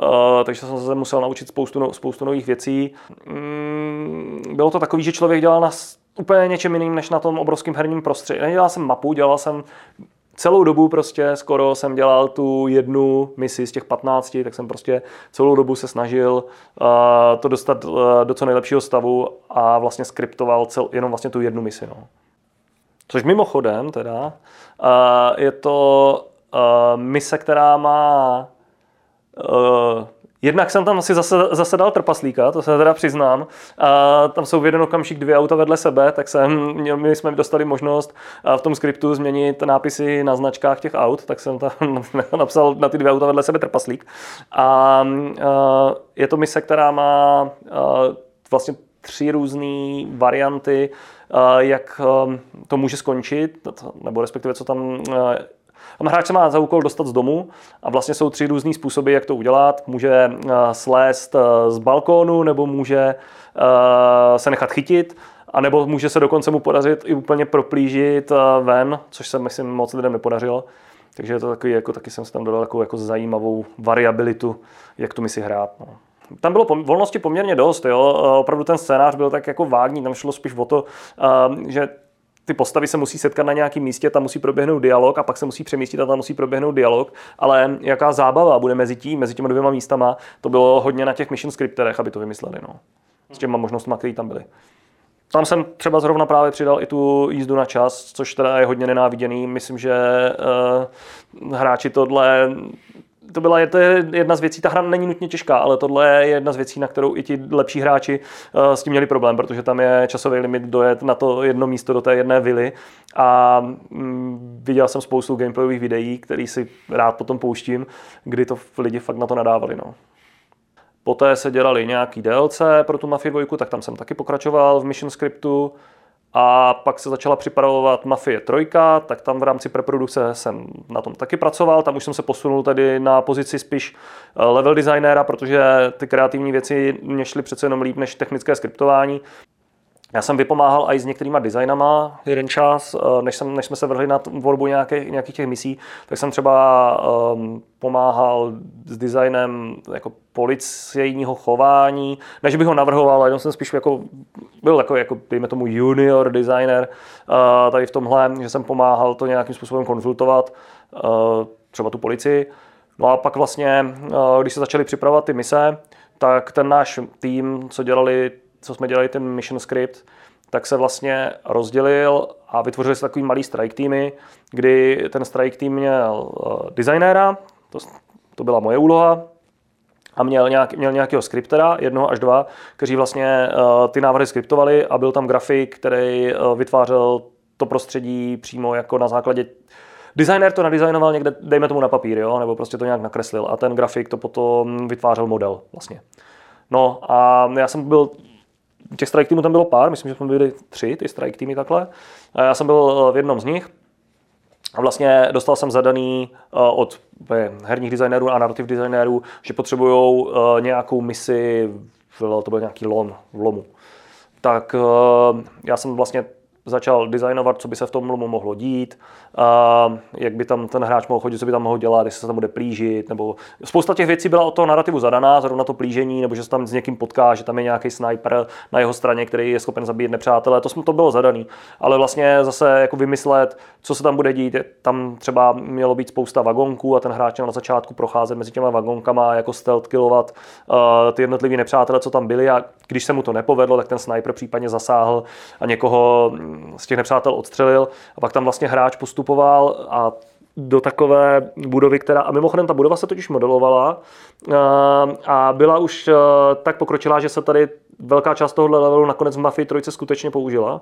uh, takže jsem se musel naučit spoustu, no, spoustu nových věcí. Mm, bylo to takový, že člověk dělal na úplně něčem jiným, než na tom obrovském herním prostředí. Nedělal jsem mapu, dělal jsem celou dobu prostě skoro jsem dělal tu jednu misi z těch 15, tak jsem prostě celou dobu se snažil uh, to dostat uh, do co nejlepšího stavu a vlastně skriptoval cel, jenom vlastně tu jednu misi. No. Což mimochodem teda uh, je to uh, mise, která má uh, Jednak jsem tam asi zase, zase dal trpaslíka, to se teda přiznám. A tam jsou v jeden okamžik dvě auta vedle sebe, tak jsem, my jsme dostali možnost v tom skriptu změnit nápisy na značkách těch aut, tak jsem tam napsal na ty dvě auta vedle sebe trpaslík. A, a je to mise, která má vlastně tři různé varianty, jak to může skončit, nebo respektive co tam tam hráč se má za úkol dostat z domu a vlastně jsou tři různý způsoby, jak to udělat. Může slést z balkónu, nebo může se nechat chytit, a nebo může se dokonce mu podařit i úplně proplížit ven, což se myslím moc lidem nepodařilo. Takže je to takový, jako taky jsem si tam dodal takovou jako zajímavou variabilitu, jak tu misi hrát. No tam bylo volnosti poměrně dost, jo. opravdu ten scénář byl tak jako vágní, tam šlo spíš o to, že ty postavy se musí setkat na nějakém místě, tam musí proběhnout dialog a pak se musí přemístit a tam musí proběhnout dialog, ale jaká zábava bude mezi tím, mezi těmi dvěma místama, to bylo hodně na těch mission scripterech, aby to vymysleli, no. S těma možnostmi, které tam byly. Tam jsem třeba zrovna právě přidal i tu jízdu na čas, což teda je hodně nenáviděný. Myslím, že uh, hráči tohle to byla to je jedna z věcí, ta hra není nutně těžká, ale tohle je jedna z věcí, na kterou i ti lepší hráči uh, s tím měli problém, protože tam je časový limit dojet na to jedno místo do té jedné vily a mm, viděl jsem spoustu gameplayových videí, který si rád potom pouštím, kdy to lidi fakt na to nadávali. No. Poté se dělali nějaký DLC pro tu Mafia 2, tak tam jsem taky pokračoval v mission scriptu A pak se začala připravovat Mafie 3, tak tam v rámci preprodukce jsem na tom taky pracoval. Tam už jsem se posunul tady na pozici spíš eh, level designera, protože ty kreativní věci mě šly přece jenom líp než technické skriptování. Já jsem vypomáhal i s některýma designama jeden čas, eh, než, jsem, než jsme se vrhli na tvorbu nějaké, nějakých těch misí, tak jsem třeba um, pomáhal s designem jako policejního chování, než bych ho navrhoval, ale jenom jsem spíš jako, byl jako, jako dejme tomu junior designer uh, tady v tomhle, že jsem pomáhal to nějakým způsobem konzultovat, uh, třeba tu policii. No a pak vlastně, uh, když se začaly připravovat ty mise, tak ten náš tým, co dělali co jsme dělali ten mission script, tak se vlastně rozdělil a vytvořili se takový malý strike týmy, kdy ten strike tým měl uh, designéra, to, to byla moje úloha, a měl, nějak, měl nějakého skriptera, jednoho až dva, kteří vlastně uh, ty návrhy skriptovali a byl tam grafik, který uh, vytvářel to prostředí přímo jako na základě Designer to nadizajnoval někde, dejme tomu na papír, jo? nebo prostě to nějak nakreslil a ten grafik to potom vytvářel model vlastně. No a já jsem byl těch strike týmů tam bylo pár, myslím, že jsme byli tři, ty strike týmy takhle. A já jsem byl eh, v jednom z nich a vlastně dostal jsem zadaný eh, od herních designérů a narrative designérů, že potřebují eh, nějakou misi, to byl nějaký lom v lomu. Tak já jsem vlastně začal designovat, co by se v tom lomu mohlo dít, a jak by tam ten hráč mohl chodit, co by tam mohl dělat, jestli se tam bude plížit, nebo spousta těch věcí byla od toho narrativu zadaná, zrovna to plížení, nebo že se tam s někým potká, že tam je nějaký sniper na jeho straně, který je schopen zabít nepřátelé, to jsme to bylo zadaný. Ale vlastně zase jako vymyslet, co se tam bude dít, tam třeba mělo být spousta vagonků a ten hráč měl na začátku procházet mezi těma vagonkama, jako stealth killovat uh, ty jednotlivé nepřátelé, co tam byli. A když se mu to nepovedlo, tak ten sniper případně zasáhl a někoho z těch nepřátel odstřelil. A pak tam vlastně hráč postupoval a do takové budovy, která, a mimochodem ta budova se totiž modelovala eh, a byla už eh, tak pokročilá, že se tady velká část tohohle levelu nakonec v Mafii trojce skutečně použila.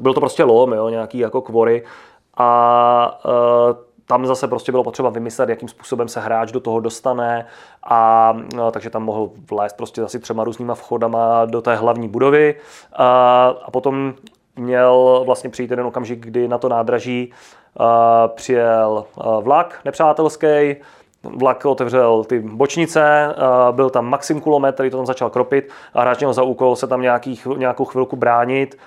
Byl to prostě lom, jo, nějaký jako kvory. A uh, tam zase prostě bylo potřeba vymyslet, jakým způsobem se hráč do toho dostane. A no, takže tam mohl vlézt prostě asi třema různýma vchodama do té hlavní budovy. A, a potom měl vlastně přijít jeden okamžik, kdy na to nádraží a, přijel a, vlak nepřátelský, vlak otevřel ty bočnice, byl tam Maxim kulomet, který to tam začal kropit a hráč měl za úkol se tam nějakých, nějakou chvilku bránit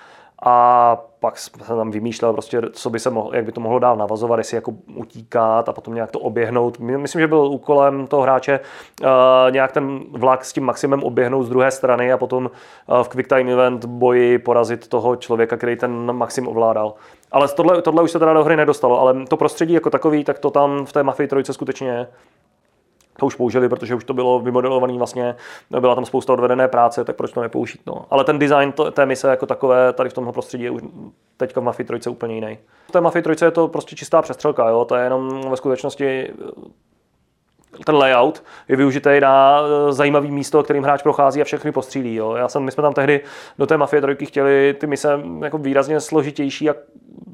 a pak jsem tam vymýšlel prostě, co by se mohlo, jak by to mohlo dál navazovat, jestli jako utíkat a potom nějak to oběhnout. Myslím, že byl úkolem toho hráče uh, nějak ten vlak s tím maximem oběhnout z druhé strany a potom uh, v quick time event boji porazit toho člověka, který ten maxim ovládal. Ale tohle, tohle už se teda do hry nedostalo, ale to prostředí jako takový, tak to tam v té Mafii trojce skutečně je to už použili, protože už to bylo vymodelované vlastně, byla tam spousta odvedené práce, tak proč to nepoužít. No. Ale ten design to, té mise jako takové tady v tomhle prostředí je už teďka v Mafii 3 úplně jiný. V té Mafii 3 je to prostě čistá přestřelka, jo? to je jenom ve skutečnosti ten layout je využitý na eh, zajímavý místo, kterým hráč prochází a všechny postřílí. Jo. Já jsem, my jsme tam tehdy do té Mafie trojky chtěli ty mise jako výrazně složitější a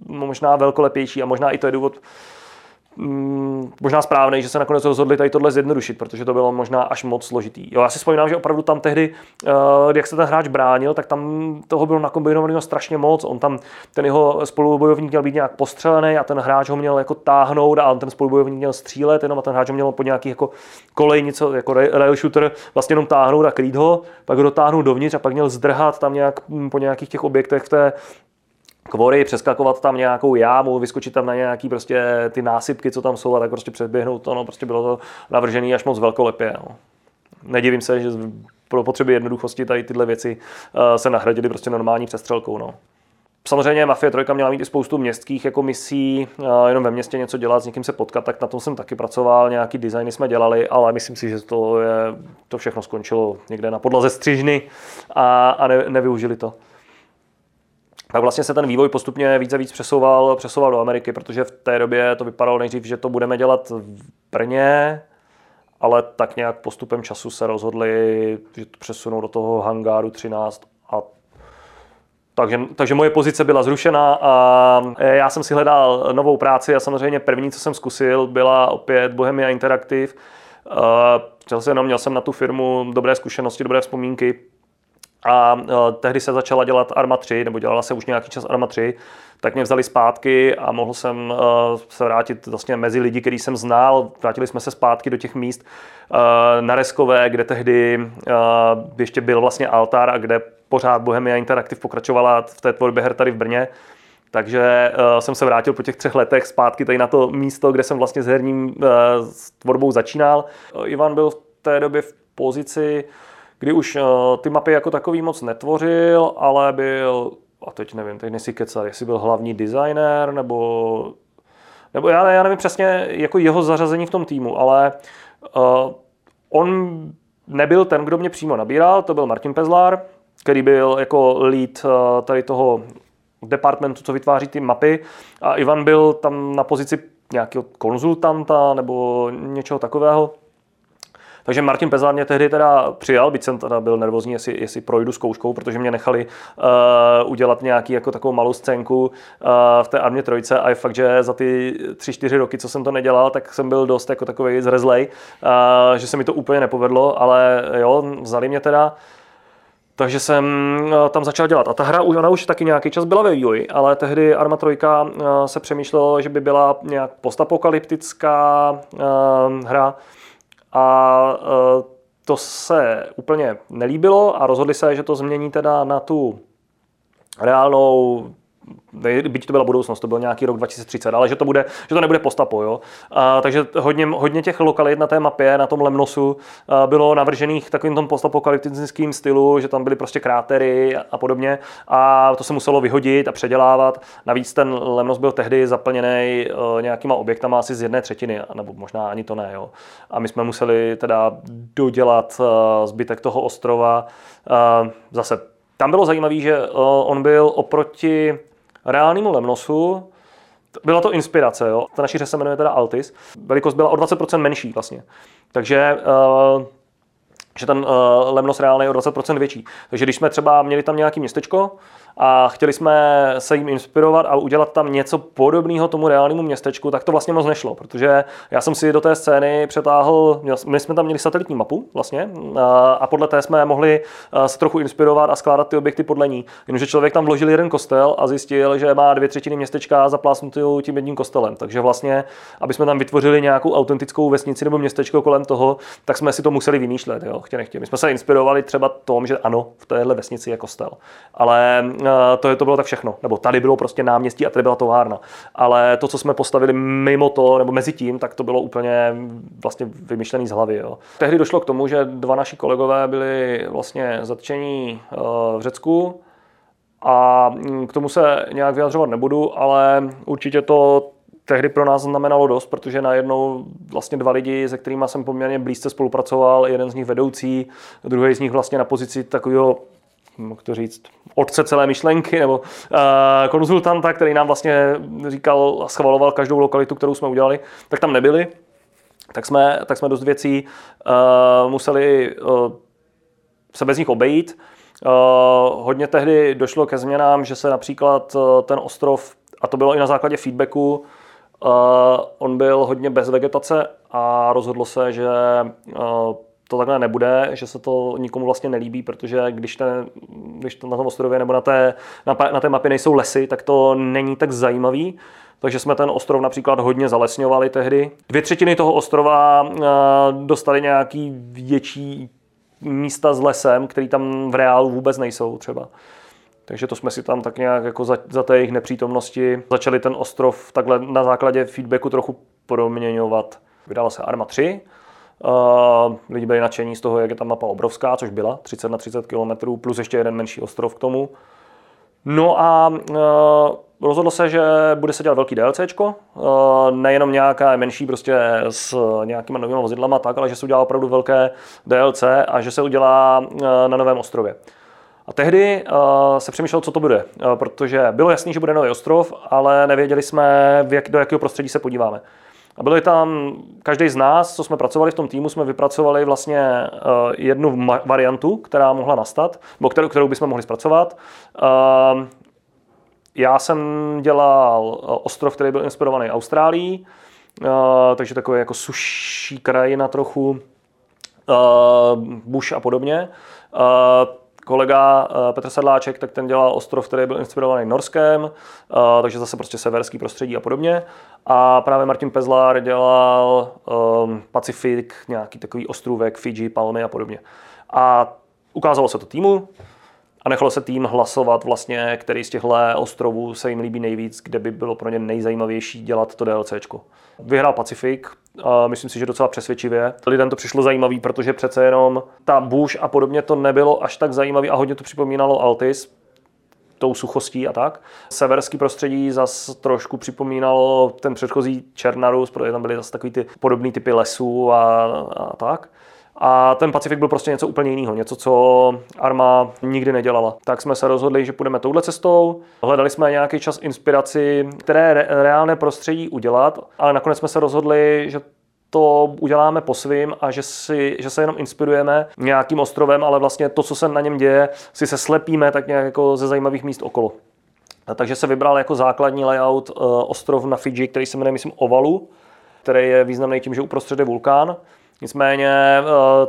možná velkolepější a možná i to je důvod, mm, možná správný, že se nakonec rozhodli tady tohle zjednodušit, protože to bylo možná až moc složitý. Jo, já si vzpomínám, že opravdu tam tehdy, uh, jak se ten hráč bránil, tak tam toho bylo nakombinovaného strašně moc. On tam, ten jeho spolubojovník měl být nějak postřelený a ten hráč ho měl jako táhnout a ten spolubojovník měl střílet, jenom a ten hráč ho měl po nějaký jako kolej, něco jako rail shooter, vlastně jenom táhnout a krýt ho, pak ho dotáhnout dovnitř a pak měl zdrhat tam nějak mm, po nějakých těch objektech v té kvory, přeskakovat tam nějakou jámu, vyskočit tam na nějaký prostě ty násypky, co tam jsou a tak prostě předběhnout to, no prostě bylo to navržené až moc velkolepě, no. Nedivím se, že pro potřeby jednoduchosti tady tyhle věci uh, se nahradily prostě normální přestřelkou, no. Samozřejmě Mafia 3 měla mít i spoustu městských jako misí, uh, jenom ve městě něco dělat, s někým se potkat, tak na tom jsem taky pracoval, nějaký designy jsme dělali, ale myslím si, že to, je, to všechno skončilo někde na podlaze střižny a, a ne, nevyužili to tak vlastně se ten vývoj postupně více a víc přesouval, přesouval do Ameriky, protože v té době to vypadalo nejdřív, že to budeme dělat v Brně, ale tak nějak postupem času se rozhodli, že to přesunou do toho hangáru 13 a takže, takže moje pozice byla zrušena a já jsem si hledal novou práci a samozřejmě první, co jsem zkusil, byla opět Bohemia Interactive. Chtěl jsem, měl jsem na tu firmu dobré zkušenosti, dobré vzpomínky, A uh, tehdy se začala dělat Arma 3, nebo dělala se už nějaký čas Arma 3, tak mě vzali zpátky a mohl jsem uh, se vrátit vlastně mezi lidi, který jsem znal. Vrátili jsme se zpátky do těch míst uh, na Reskové, kde tehdy ještě byl vlastně altár a kde pořád Bohemia Interactive pokračovala v té tvorbě her tady v Brně. Takže uh, jsem se vrátil po těch třech letech zpátky tady na to místo, kde jsem vlastně s herním uh, s tvorbou začínal. Ivan byl v té době v pozici, kdy už uh, ty mapy jako takový moc netvořil, ale byl, a teď nevím, teď nejsi kecat, jestli byl hlavní designer, nebo, nebo já, já nevím přesně jako jeho zařazení v tom týmu, ale uh, on nebyl ten, kdo mě přímo nabíral, to byl Martin Pezlár, který byl jako lead uh, tady toho departmentu, co vytváří ty mapy a Ivan byl tam na pozici nějakého konzultanta nebo něčeho takového. Takže Martin Pezán mě tehdy teda přijal, byť jsem teda byl nervózní, jestli, jestli projdu zkouškou, protože mě nechali uh, udělat nějaký jako takovou malou scénku uh, v té armě trojce a je fakt, že za ty tři, čtyři roky, co jsem to nedělal, tak jsem byl dost jako takový zrezlej, uh, že se mi to úplně nepovedlo, ale jo, vzali mě teda. Takže jsem tam začal dělat. A ta hra, ona už taky nějaký čas byla ve vývoji, ale tehdy Arma 3 eh, se přemýšlelo, že by byla nějak postapokalyptická hra a uh, to se úplně nelíbilo a rozhodli se, že to změní teda na tu reálnou byť to byla budoucnost, to byl nějaký rok 2030, ale že to, bude, že to nebude postapo. Jo? A, takže hodně, hodně těch lokalit na té mapě, na tom Lemnosu, a, bylo navržených takovým tom postapokalyptickým stylu, že tam byly prostě krátery a podobně a to se muselo vyhodit a předělávat. Navíc ten Lemnos byl tehdy zaplněný e, nějakýma objektama asi z jedné třetiny, nebo možná ani to ne. Jo? A my jsme museli teda dodělat e, zbytek toho ostrova. E, zase tam bylo zajímavé, že on byl oproti reálnému Lemnosu byla to inspirace, jo. Ta naší se jmenuje teda Altis. Velikost byla o 20% menší vlastně. Takže uh, že ten uh, Lemnos reálný je o 20% větší. Takže když jsme třeba měli tam nějaké městečko, a chtěli jsme se jim inspirovat a udělat tam něco podobného tomu reálnému městečku, tak to vlastně moc nešlo, protože já jsem si do té scény přetáhl, my jsme tam měli satelitní mapu vlastně a podle té jsme mohli se trochu inspirovat a skládat ty objekty podle ní. Jenomže člověk tam vložil jeden kostel a zjistil, že má dvě třetiny městečka zaplásnutou tím jedním kostelem. Takže vlastně, aby jsme tam vytvořili nějakou autentickou vesnici nebo městečko kolem toho, tak jsme si to museli vymýšlet, jo, chtě nechtě. My jsme se inspirovali třeba tom, že ano, v téhle vesnici je kostel. Ale to, je, to bylo tak všechno. Nebo tady bylo prostě náměstí a tady byla továrna. Ale to, co jsme postavili mimo to, nebo mezi tím, tak to bylo úplně vlastně vymyšlený z hlavy. Jo. Tehdy došlo k tomu, že dva naši kolegové byli vlastně zatčení eh, v Řecku a mm, k tomu se nějak vyjadřovat nebudu, ale určitě to tehdy pro nás znamenalo dost, protože najednou vlastně dva lidi, se kterými jsem poměrně blízce spolupracoval, jeden z nich vedoucí, druhý z nich vlastně na pozici takového jak to říct, otce celé myšlenky, nebo uh, konzultanta, který nám vlastně říkal a schvaloval každou lokalitu, kterou jsme udělali, tak tam nebyli. Tak jsme, tak jsme dost věcí uh, museli uh, se bez nich obejít. Uh, hodně tehdy došlo ke změnám, že se například uh, ten ostrov, a to bylo i na základě feedbacku, uh, on byl hodně bez vegetace a rozhodlo se, že uh, to takhle nebude, že se to nikomu vlastně nelíbí, protože když, ten, když to na tom ostrově nebo na té, na, na té mapě nejsou lesy, tak to není tak zajímavý. Takže jsme ten ostrov například hodně zalesňovali tehdy. Dvě třetiny toho ostrova eh, dostali nějaký větší místa s lesem, který tam v reálu vůbec nejsou třeba. Takže to jsme si tam tak nějak jako za, za té jejich nepřítomnosti začali ten ostrov takhle na základě feedbacku trochu proměňovat. Vydala se Arma 3, Uh, lidi byli nadšení z toho, jak je ta mapa obrovská, což byla 30 na 30 km, plus ještě jeden menší ostrov k tomu. No a uh, rozhodlo se, že bude se dělat velký DLCčko, uh, nejenom nějaká menší prostě s nějakýma novými vozidlama, tak, ale že se udělá opravdu velké DLC a že se udělá uh, na novém ostrově. A tehdy uh, se přemýšlelo, co to bude, uh, protože bylo jasné, že bude nový ostrov, ale nevěděli jsme, v jak, do jakého prostředí se podíváme. A byli tam, každý z nás, co jsme pracovali v tom týmu, jsme vypracovali vlastně uh, jednu variantu, která mohla nastat, nebo kterou, kterou bychom mohli zpracovat. Uh, já jsem dělal eh, ostrov, který byl inspirovaný Austrálií, takže takový jako suší krajina trochu, bush a podobně. Kolega uh, Petr Sedláček, tak ten dělal ostrov, který byl inspirovaný Norskem, uh, takže zase prostě severský prostředí a podobně. A právě Martin Pezlár dělal um, Pacifik, nějaký takový ostrůvek, Fiji, Palmy a podobně. A ukázalo se to týmu, a nechalo se tým hlasovat vlastně, který z těchto ostrovů se jim líbí nejvíc, kde by bylo pro ně nejzajímavější dělat to DLCčko. Vyhrál Pacifik, myslím si, že docela přesvědčivě. Lidem to přišlo zajímavý, protože přece jenom ta Bush a podobně to nebylo až tak zajímavý a hodně to připomínalo Altis, tou suchostí a tak. Severský prostředí zas trošku připomínalo ten předchozí Černarus, protože tam byly zase takový ty podobné typy lesů a, a tak. A ten Pacifik byl prostě něco úplně jiného, něco, co Arma nikdy nedělala. Tak jsme se rozhodli, že půjdeme touhle cestou. Hledali jsme nějaký čas inspiraci, které re- reálné prostředí udělat, ale nakonec jsme se rozhodli, že to uděláme po svým a že, si, že se jenom inspirujeme nějakým ostrovem, ale vlastně to, co se na něm děje, si se slepíme tak nějak jako ze zajímavých míst okolo. Takže se vybral jako základní layout uh, ostrov na Fiji, který se jmenuje, myslím, Ovalu, který je významný tím, že uprostřed je vulkán. Nicméně eh,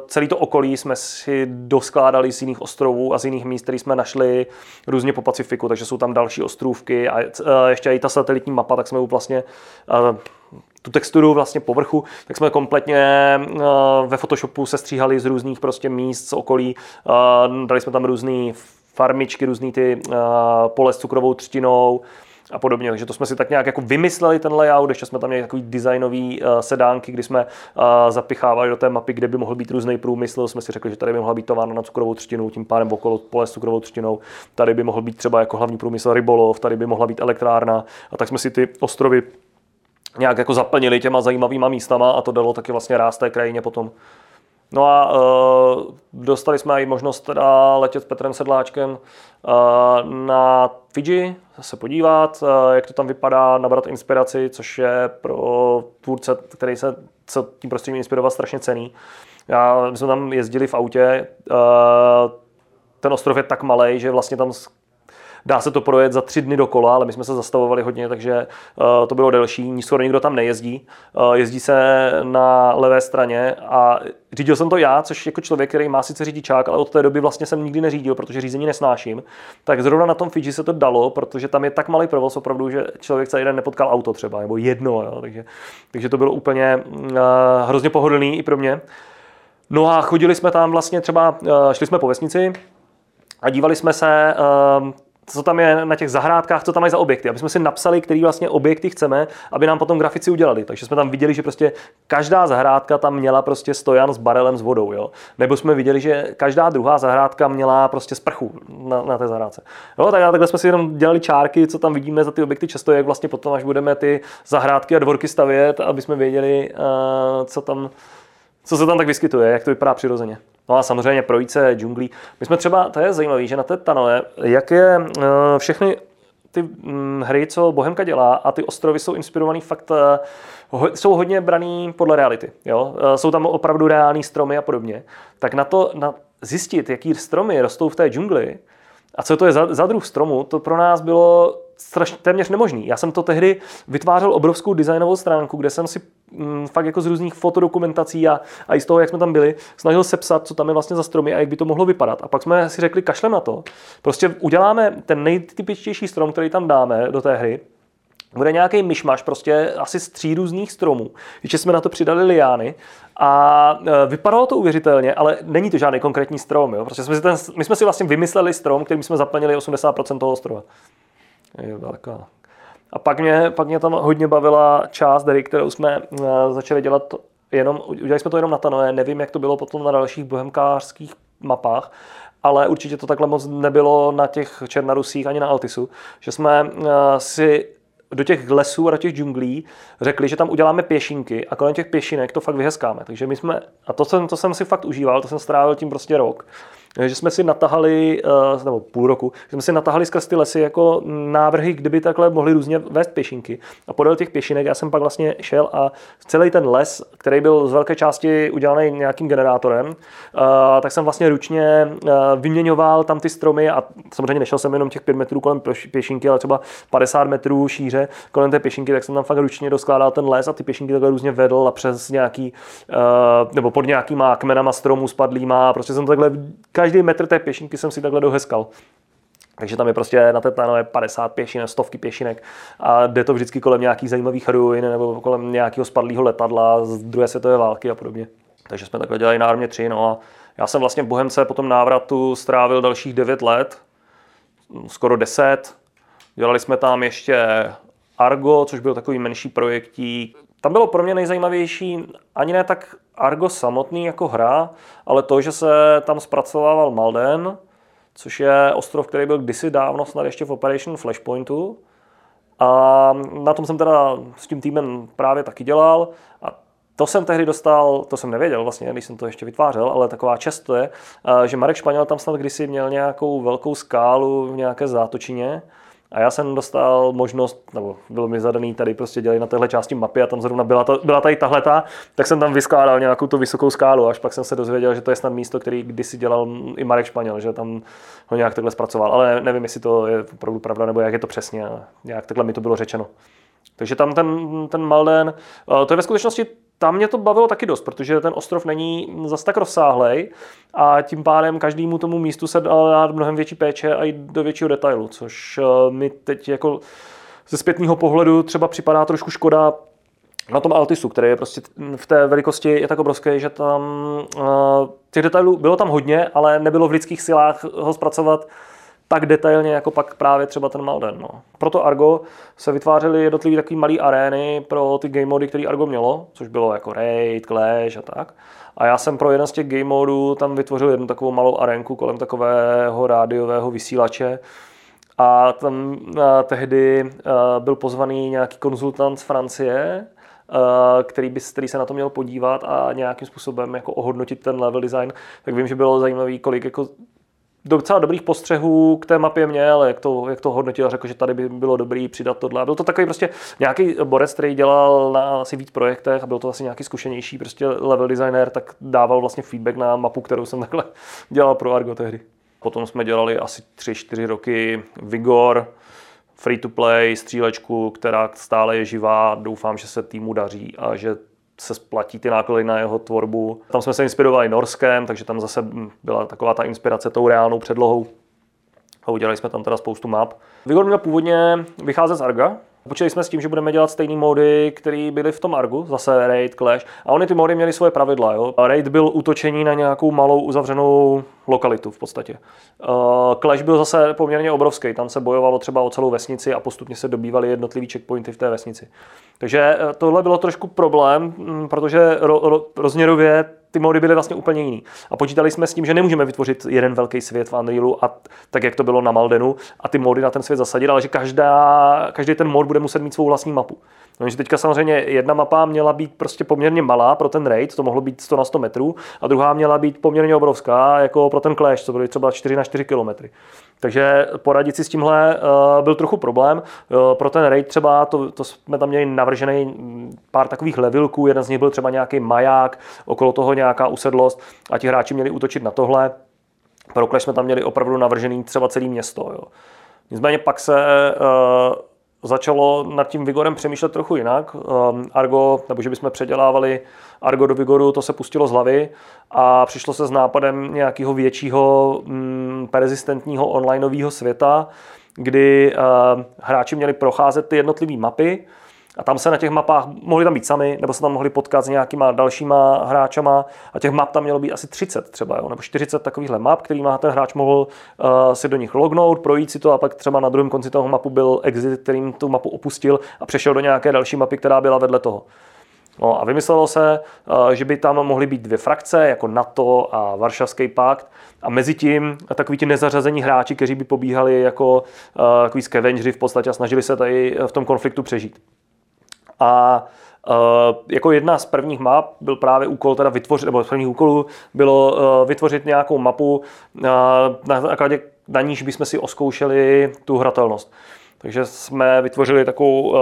celý to okolí jsme si doskládali z jiných ostrovů a z jiných míst, které jsme našli různě po Pacifiku, takže jsou tam další ostrůvky a eh, ještě i ta satelitní mapa, tak jsme vlastně eh, tu texturu vlastně povrchu, tak jsme kompletně ve Photoshopu se stříhali z různých prostě míst z okolí. Dali jsme tam různé farmičky, různé ty pole s cukrovou třtinou, a podobně. Takže to jsme si tak nějak jako vymysleli ten layout, ještě jsme tam měli takový designový uh, sedánky, kdy jsme uh, zapichávali do té mapy, kde by mohl být různý průmysl. Jsme si řekli, že tady by mohla být továrna na cukrovou třtinu, tím pádem okolo pole s cukrovou třtinou. Tady by mohl být třeba jako hlavní průmysl rybolov, tady by mohla být elektrárna. A tak jsme si ty ostrovy nějak jako zaplnili těma zajímavýma místama a to dalo taky vlastně ráz té krajině potom. No a uh, dostali jsme i možnost teda letět s Petrem Sedláčkem uh, na Fiji, se podívat, uh, jak to tam vypadá, nabrat inspiraci, což je pro tvůrce, který se tím prostředím inspirovat strašně cený. Já, my jsme tam jezdili v autě, uh, ten ostrov je tak malý, že vlastně tam Dá se to projet za tři dny dokola, ale my jsme se zastavovali hodně, takže uh, to bylo delší. Skoro nikdo tam nejezdí. Uh, jezdí se na levé straně a řídil jsem to já, což jako člověk, který má sice řidičák, ale od té doby vlastně jsem nikdy neřídil, protože řízení nesnáším. Tak zrovna na tom Fiji se to dalo, protože tam je tak malý provoz opravdu, že člověk celý den nepotkal auto třeba, nebo jedno, jo, takže, takže to bylo úplně uh, hrozně pohodlný i pro mě. No a chodili jsme tam vlastně třeba, šli jsme po vesnici, a dívali jsme se, co tam je na těch zahrádkách, co tam mají za objekty, aby jsme si napsali, který vlastně objekty chceme, aby nám potom grafici udělali. Takže jsme tam viděli, že prostě každá zahrádka tam měla prostě stojan s barelem s vodou, jo. Nebo jsme viděli, že každá druhá zahrádka měla prostě sprchu na, na té zahrádce. Jo, tak takhle jsme si jenom dělali čárky, co tam vidíme za ty objekty často, jak vlastně potom, až budeme ty zahrádky a dvorky stavět, aby jsme věděli, uh, co tam co se tam tak vyskytuje, jak to vypadá přirozeně. No a samozřejmě projít se džunglí. My jsme třeba, to je zajímavé, že na té Tanoe, jak je uh, všechny ty um, hry, co Bohemka dělá a ty ostrovy jsou inspirovaný fakt, ho, jsou hodně braný podle reality. Jo? Uh, jsou tam opravdu reální stromy a podobně. Tak na to, na zjistit, jaký stromy rostou v té džungli, a co to je za, za druh stromu, to pro nás bylo strašně, téměř nemožný. Já jsem to tehdy vytvářel obrovskou designovou stránku, kde jsem si mm, fakt jako z různých fotodokumentací a, a i z toho, jak jsme tam byli, snažil sepsat, co tam je vlastně za stromy a jak by to mohlo vypadat. A pak jsme si řekli, kašlem na to. Prostě uděláme ten nejtypičtější strom, který tam dáme do té hry, bude nějaký myšmaš, prostě asi z tří různých stromů. Ještě jsme na to přidali liány a e, vypadalo to uvěřitelně, ale není to žádný konkrétní strom. Jo? Prostě jsme si ten, my jsme si vlastně vymysleli strom, kterým jsme zaplnili 80% toho ostrova. Je velká. A pak mě, pak mě tam hodně bavila část kterou jsme e, začali dělat jenom, udělali jsme to jenom na Tanoe, nevím, jak to bylo potom na dalších bohemkářských mapách, ale určitě to takhle moc nebylo na těch Černarusích ani na Altisu, že jsme e, si do těch lesů a do těch džunglí řekli, že tam uděláme pěšinky a kolem těch pěšinek to fakt vyhezkáme. Takže my jsme, a to jsem, to jsem si fakt užíval, to jsem strávil tím prostě rok, že jsme si natahali, eh, nebo půl roku, že jsme si natahali skrz ty lesy jako návrhy, kdyby takhle mohli různě vést pěšinky. A podél těch pěšinek já jsem pak vlastně šel a celý ten les, který byl z velké části udělaný nějakým generátorem, eh, tak jsem vlastně ručně eh, vyměňoval tam ty stromy a samozřejmě nešel jsem jenom těch 5 metrů kolem pěšinky, ale třeba 50 metrů šíře kolem té pěšinky, tak jsem tam fakt ručně doskládal ten les a ty pěšinky takhle různě vedl a přes nějaký, nebo pod nějakýma kmenama stromů spadlýma, prostě jsem takhle každý metr té pěšinky jsem si takhle doheskal. Takže tam je prostě na Tetlano je 50 pěšinek, stovky pěšinek a jde to vždycky kolem nějakých zajímavých ruin nebo kolem nějakého spadlého letadla z druhé světové války a podobně. Takže jsme takhle dělali na armě 3. No a já jsem vlastně v Bohemce po tom návratu strávil dalších 9 let, skoro 10. Dělali jsme tam ještě Argo, což byl takový menší projektík. Tam bylo pro mě nejzajímavější ani ne tak Argo samotný jako hra, ale to, že se tam zpracovával Malden, což je ostrov, který byl kdysi dávno snad ještě v Operation Flashpointu. A na tom jsem teda s tím týmem právě taky dělal a to jsem tehdy dostal, to jsem nevěděl vlastně, když jsem to ještě vytvářel, ale taková čest to je, že Marek Španěl tam snad kdysi měl nějakou velkou skálu v nějaké zátočině a já jsem dostal možnost, nebo bylo mi zadaný tady prostě dělat na téhle části mapy a tam zrovna byla, to, byla tady tahleta, tak jsem tam vyskládal nějakou tu vysokou skálu, až pak jsem se dozvěděl, že to je snad místo, který kdysi dělal i Marek Španěl, že tam ho nějak takhle zpracoval, ale nevím, jestli to je opravdu pravda, nebo jak je to přesně, nějak takhle mi to bylo řečeno. Takže tam ten, ten Malden, eh, to je ve skutečnosti tam mě to bavilo taky dost, protože ten ostrov není zas tak rozsáhlej a tím pádem každému tomu místu se dá dát mnohem větší péče a i do většího detailu, což eh, mi teď jako ze zpětného pohledu třeba připadá trošku škoda na tom Altisu, který je prostě v té velikosti je tak obrovský, že tam uh, těch detailů bylo tam hodně, ale nebylo v lidských silách ho zpracovat tak detailně jako pak právě třeba ten Malden. No. Proto Argo se vytvářely jednotlivé takové malé arény pro ty game mody, které Argo mělo, což bylo jako Raid, Clash a tak. A já jsem pro jeden z těch game modů tam vytvořil jednu takovou malou arénku kolem takového rádiového vysílače, a tam a tehdy a byl pozvaný nějaký konzultant z Francie, který, by, který se na to měl podívat a nějakým způsobem jako ohodnotit ten level design, tak vím, že bylo zajímavý, kolik jako docela dobrých postřehů k té mapě měl, jak to, jak to hodnotil, řekl, že tady by bylo dobrý přidat tohle. Byl to takový prostě nějaký borec, který dělal na asi víc projektech a byl to asi nějaký zkušenější prostě level designer, tak dával vlastně feedback na mapu, kterou jsem takhle dělal pro Argo tehdy. Potom jsme dělali asi 3-4 roky Vigor, free to play, střílečku, která stále je živá. Doufám, že se týmu daří a že se splatí ty náklady na jeho tvorbu. Tam jsme se inspirovali Norskem, takže tam zase byla taková ta inspirace tou reálnou předlohou. A udělali jsme tam teda spoustu map. Vigor měl původně vycházet z Arga, Počítali jsme s tím, že budeme dělat stejné mody, které byly v tom Argu, zase Raid, Clash. A oni ty mody měly svoje pravidla. Jo? Raid byl útočení na nějakou malou uzavřenou lokalitu v podstatě. Clash byl zase poměrně obrovský, tam se bojovalo třeba o celou vesnici a postupně se dobývaly jednotlivý checkpointy v té vesnici. Takže eh, tohle bylo trošku problém, mm, protože ro, ro, rozměrově ty mody byly vlastně úplně jiný. A počítali jsme s tím, že nemůžeme vytvořit jeden velký svět v Unrealu, a tak jak to bylo na Maldenu, a ty mody na ten svět zasadit, ale že každá, každý ten mod bude muset mít svou vlastní mapu. No, že teďka samozřejmě jedna mapa měla být prostě poměrně malá pro ten raid, to mohlo být 100 na 100 metrů, a druhá měla být poměrně obrovská, jako pro ten Clash, to byly třeba 4 na 4 kilometry. Takže poradit si s tímhle uh, byl trochu problém. Uh, pro ten raid třeba, to, to jsme tam měli navržený pár takových levilků, jeden z nich byl třeba nějaký maják, okolo toho nějaká usedlost a ti hráči měli útočit na tohle. Pro jsme tam měli opravdu navržený třeba celé město. Jo. Nicméně pak se uh, začalo nad tím Vigorem přemýšlet trochu jinak. Um, Argo, nebo že bychom předělávali Argo do Vigoru, to se pustilo z hlavy a přišlo se s nápadem nějakého většího um, persistentního onlineového světa, kdy uh, hráči měli procházet ty jednotlivé mapy, a tam se na těch mapách mohli tam být sami, nebo se tam mohli potkat s nějakýma dalšíma hráčama a těch map tam mělo být asi 30 třeba, jo, nebo 40 takovýchhle map, má ten hráč mohl uh, si do nich lognout, projít si to a pak třeba na druhém konci toho mapu byl exit, kterým tu mapu opustil a přešel do nějaké další mapy, která byla vedle toho. No a vymyslelo se, že by tam mohly být dvě frakce, jako NATO a Varšavský pakt, a mezi tím takový ti nezařazení hráči, kteří by pobíhali jako takový scavengeři v podstatě a snažili se tady v tom konfliktu přežít. A Uh, jako jedna z prvních map byl právě úkol teda vytvořit, nebo z prvních úkolů bylo uh, vytvořit nějakou mapu, uh, na základě na níž bychom si oskoušeli tu hratelnost. Takže jsme vytvořili takovou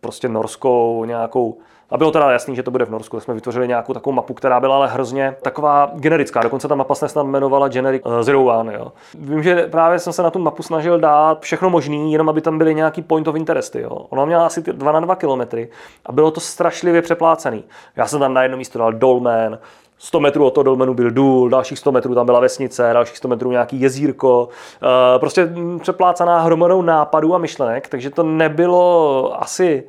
prostě norskou nějakou a bylo teda jasný, že to bude v Norsku, jsme vytvořili nějakou takovou mapu, která byla ale hrozně taková generická. Dokonce ta mapa se snad jmenovala Generic uh, Zero One. Jo. Vím, že právě jsem se na tu mapu snažil dát všechno možné, jenom aby tam byly nějaký point of interest. Jo. Ona měla asi 2 na 2 kilometry a bylo to strašlivě přeplácený. Já jsem tam na jedno místo dal Dolmen, 100 metrů od toho dolmenu byl důl, dalších 100 metrů tam byla vesnice, dalších 100 metrů nějaký jezírko. Eh, prostě přeplácaná hromadou nápadů a myšlenek, takže to nebylo asi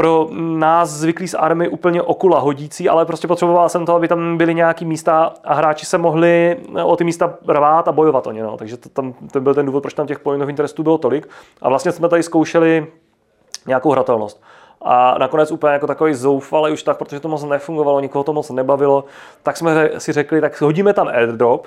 pro nás zvyklý z army úplně okula hodící, ale prostě potřeboval jsem to, aby tam byly nějaký místa a hráči se mohli o ty místa rvát a bojovat o ně. No. Takže to, tam, to byl ten důvod, proč tam těch point interestů bylo tolik. A vlastně jsme tady zkoušeli nějakou hratelnost. A nakonec úplně jako takový zoufalý už tak, protože to moc nefungovalo, nikoho to moc nebavilo, tak jsme si řekli, tak hodíme tam airdrop,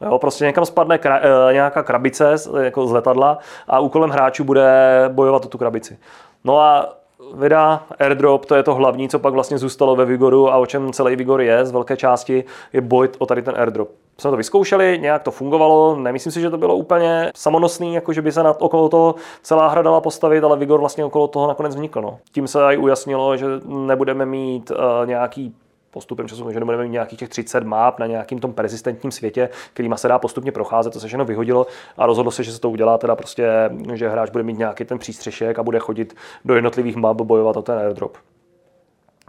Jo, prostě někam spadne kra, e, nějaká krabice jako z letadla a úkolem hráčů bude bojovat o tu krabici. No a vydá airdrop, to je to hlavní, co pak vlastně zůstalo ve Vigoru a o čem celý Vigor je z velké části, je boj o tady ten airdrop. Jsme to vyzkoušeli, nějak to fungovalo, nemyslím si, že to bylo úplně samonosný, jako že by se nad okolo toho celá hra dala postavit, ale Vigor vlastně okolo toho nakonec vznikl. No. Tím se i ujasnilo, že nebudeme mít uh, nějaký postupem času, že nebudeme mít nějakých těch 30 map na nějakým tom persistentním světě, kterýma se dá postupně procházet, to se všechno vyhodilo a rozhodlo se, že se to udělá teda prostě, že hráč bude mít nějaký ten přístřešek a bude chodit do jednotlivých map bojovat o ten airdrop.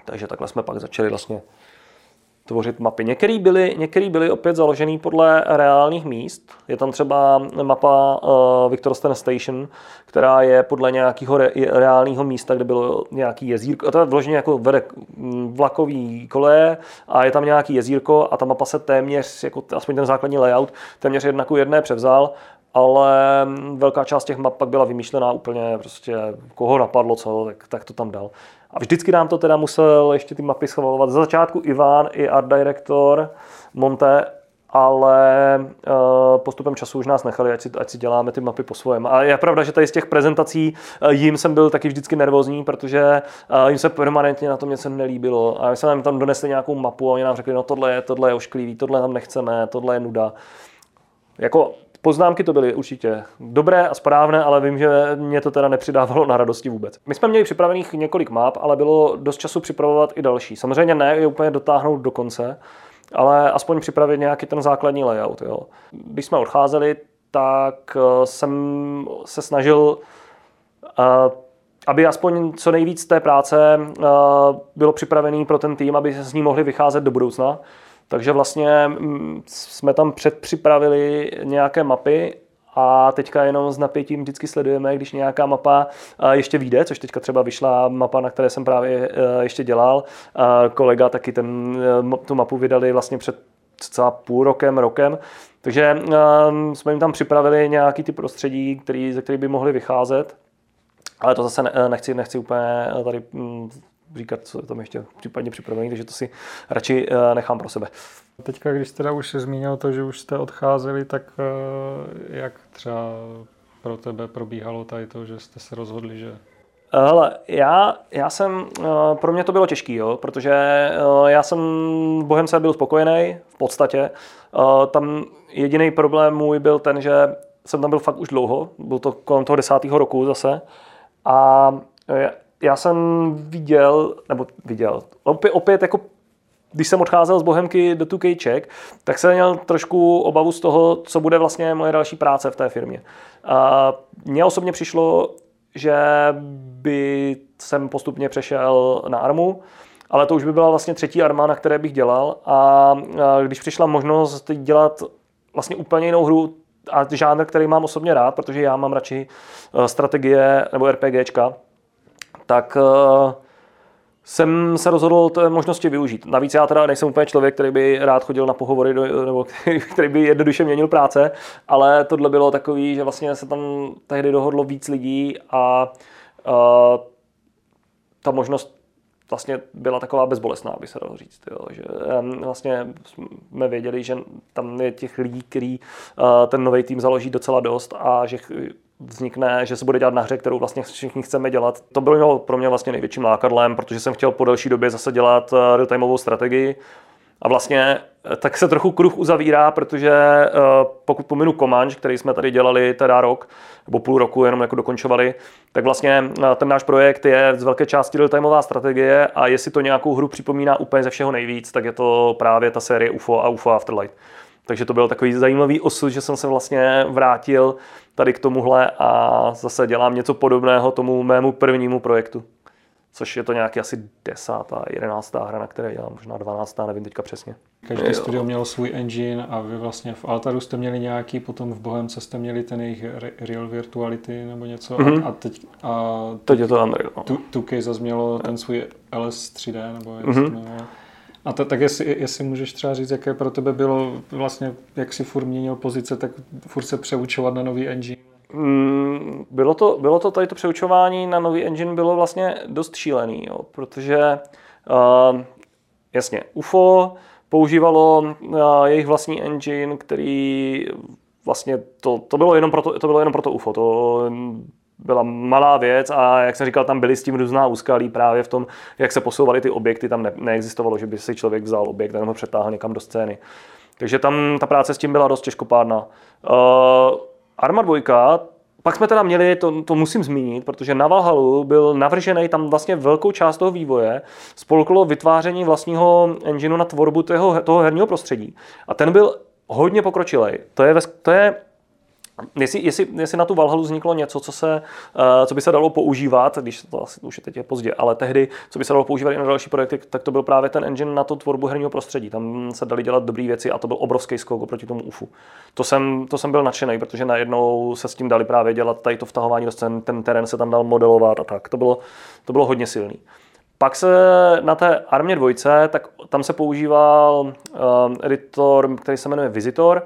Takže takhle jsme pak začali vlastně tvořit mapy. Některé byly, některý byly opět založené podle reálných míst. Je tam třeba mapa uh, Victorston Station, která je podle nějakého re, reálného místa, kde bylo nějaký jezírko. A to je vloženě jako vede vlakový koleje a je tam nějaký jezírko a ta mapa se téměř, jako aspoň ten základní layout, téměř jedna ku jedné převzal ale velká část těch map pak byla vymýšlená úplně prostě, koho napadlo co, tak, tak to tam dal. A vždycky nám to teda musel ještě ty mapy schvalovat. Za začátku Ivan i art director Monte, ale uh, postupem času už nás nechali, ať si, ať si děláme ty mapy po svém. A je pravda, že tady z těch prezentací uh, jim jsem byl taky vždycky nervózní, protože uh, jim se permanentně na tom něco nelíbilo. A my jsme nám tam donesli nějakou mapu a oni nám řekli, no tohle je, tohle je ošklivý, tohle tam nechceme, tohle je nuda. Jako Poznámky to byly určitě dobré a správné, ale vím, že mě to teda nepřidávalo na radosti vůbec. My jsme měli připravených několik map, ale bylo dost času připravovat i další. Samozřejmě ne je úplně dotáhnout do konce, ale aspoň připravit nějaký ten základní layout. Jo. Když jsme odcházeli, tak eh, jsem se snažil, eh, aby aspoň co nejvíc té práce eh, bylo připravený pro ten tým, aby z ní mohli vycházet do budoucna. Takže vlastně mm, jsme tam předpřipravili nějaké mapy a teďka jenom s napětím vždycky sledujeme, když nějaká mapa ještě vyjde, což teďka třeba vyšla mapa, na které jsem právě e, ještě dělal. Kolega taky ten, e, tu mapu vydali vlastně před celá půl rokem, rokem. Takže e, jsme jim tam připravili nějaký ty prostředí, který, ze kterých by mohli vycházet. Ale to zase nechci, nechci úplně tady mm, říkat, co je tam ještě případně připravený, takže to si radši eh, nechám pro sebe. Teďka, když teda už zmínil to, že už jste odcházeli, tak eh, jak třeba pro tebe probíhalo tady to, že jste se rozhodli, že eh, Hele, já, já jsem, pro mě to bylo těžké, jo, protože já jsem v Bohemce byl spokojený v podstatě. Tam jediný problém můj byl ten, že jsem tam byl fakt už dlouho, byl to kolem toho desátého roku zase. A já jsem viděl, nebo viděl, opět, opět jako když jsem odcházel z Bohemky do 2K Czech, tak jsem měl trošku obavu z toho, co bude vlastně moje další práce v té firmě. A mně osobně přišlo, že by jsem postupně přešel na armu, ale to už by byla vlastně třetí arma, na které bych dělal. A když přišla možnost dělat vlastně úplně jinou hru a žánr, který mám osobně rád, protože já mám radši eh, strategie nebo RPGčka, tak uh, jsem se rozhodl té možnosti využít. Navíc já teda nejsem úplně člověk, který by rád chodil na pohovory, do, nebo který, který by jednoduše měnil práce, ale tohle bylo takový, že vlastně se tam tehdy dohodlo víc lidí a uh, ta možnost vlastně byla taková bezbolestná, by se dalo říct. Jo. Že vlastně jsme věděli, že tam je těch lidí, který uh, ten nový tým založí docela dost a že vznikne, že se bude dělat na hře, kterou vlastně všichni chceme dělat. To bylo pro mě vlastně největším lákadlem, protože jsem chtěl po delší době zase dělat eh, real-timeovou strategii. A vlastně eh, tak se trochu kruh uzavírá, protože eh, pokud pominu Comanche, který jsme tady dělali teda rok, nebo půl roku jenom jako dokončovali, tak vlastně ten náš projekt je z velké části real-timeová strategie a jestli to nějakou hru připomíná úplně ze všeho nejvíc, tak je to právě ta série UFO a UFO Afterlight. Takže to byl takový zajímavý osud, že jsem se vlastně vrátil tady k tomuhle a zase dělám něco podobného tomu mému prvnímu projektu. což je to nějaký asi desátá, jedenáctá hra, na které dělám, možná dvanáctá, nevím teďka přesně. Každý jo. studio mělo svůj engine a vy vlastně v Altaru jste měli nějaký, potom v Bohemce jste měli ten jejich Real Virtuality nebo něco mm-hmm. a, teď, a teď je to Unreal. No. 2K zase mělo ten svůj LS 3D nebo jak mm-hmm. A to, tak jestli, jestli můžeš třeba říct, jaké pro tebe bylo vlastně, jak si furt měnil pozice, tak furt se přeučovat na nový engine? Mm, bylo to, bylo to tady to přeučování na nový engine bylo vlastně dost šílený, jo, protože uh, jasně, UFO používalo uh, jejich vlastní engine, který vlastně to, to, bylo jenom pro to, to bylo jenom pro to UFO. To byla malá věc a jak jsem říkal, tam byly s tím různá úskalí právě v tom, jak se posouvaly ty objekty, tam ne, neexistovalo, že by si člověk vzal objekt a ho přetáhl někam do scény. Takže tam ta práce s tím byla dost těžkopádná. Uh, Arma 2, pak jsme teda měli, to, to musím zmínit, protože na Valhalu byl navržený tam vlastně velkou část toho vývoje, spolklo vytváření vlastního engineu na tvorbu toho, toho herního prostředí. A ten byl hodně pokročilej. To je, to je Jestli, jestli, jestli na tu Valhalu vzniklo něco, co, se, uh, co by se dalo používat, když to asi už je teď je pozdě, ale tehdy, co by se dalo používat i na další projekty, tak to byl právě ten engine na tu tvorbu herního prostředí. Tam se dali dělat dobré věci a to byl obrovský skok oproti tomu UFu. To jsem, to jsem byl nadšený, protože najednou se s tím dali právě dělat tady to vtahování do scén, ten terén se tam dal modelovat a tak. To bylo, to bylo hodně silný. Pak se na té armě dvojce, tak tam se používal uh, editor, který se jmenuje Visitor,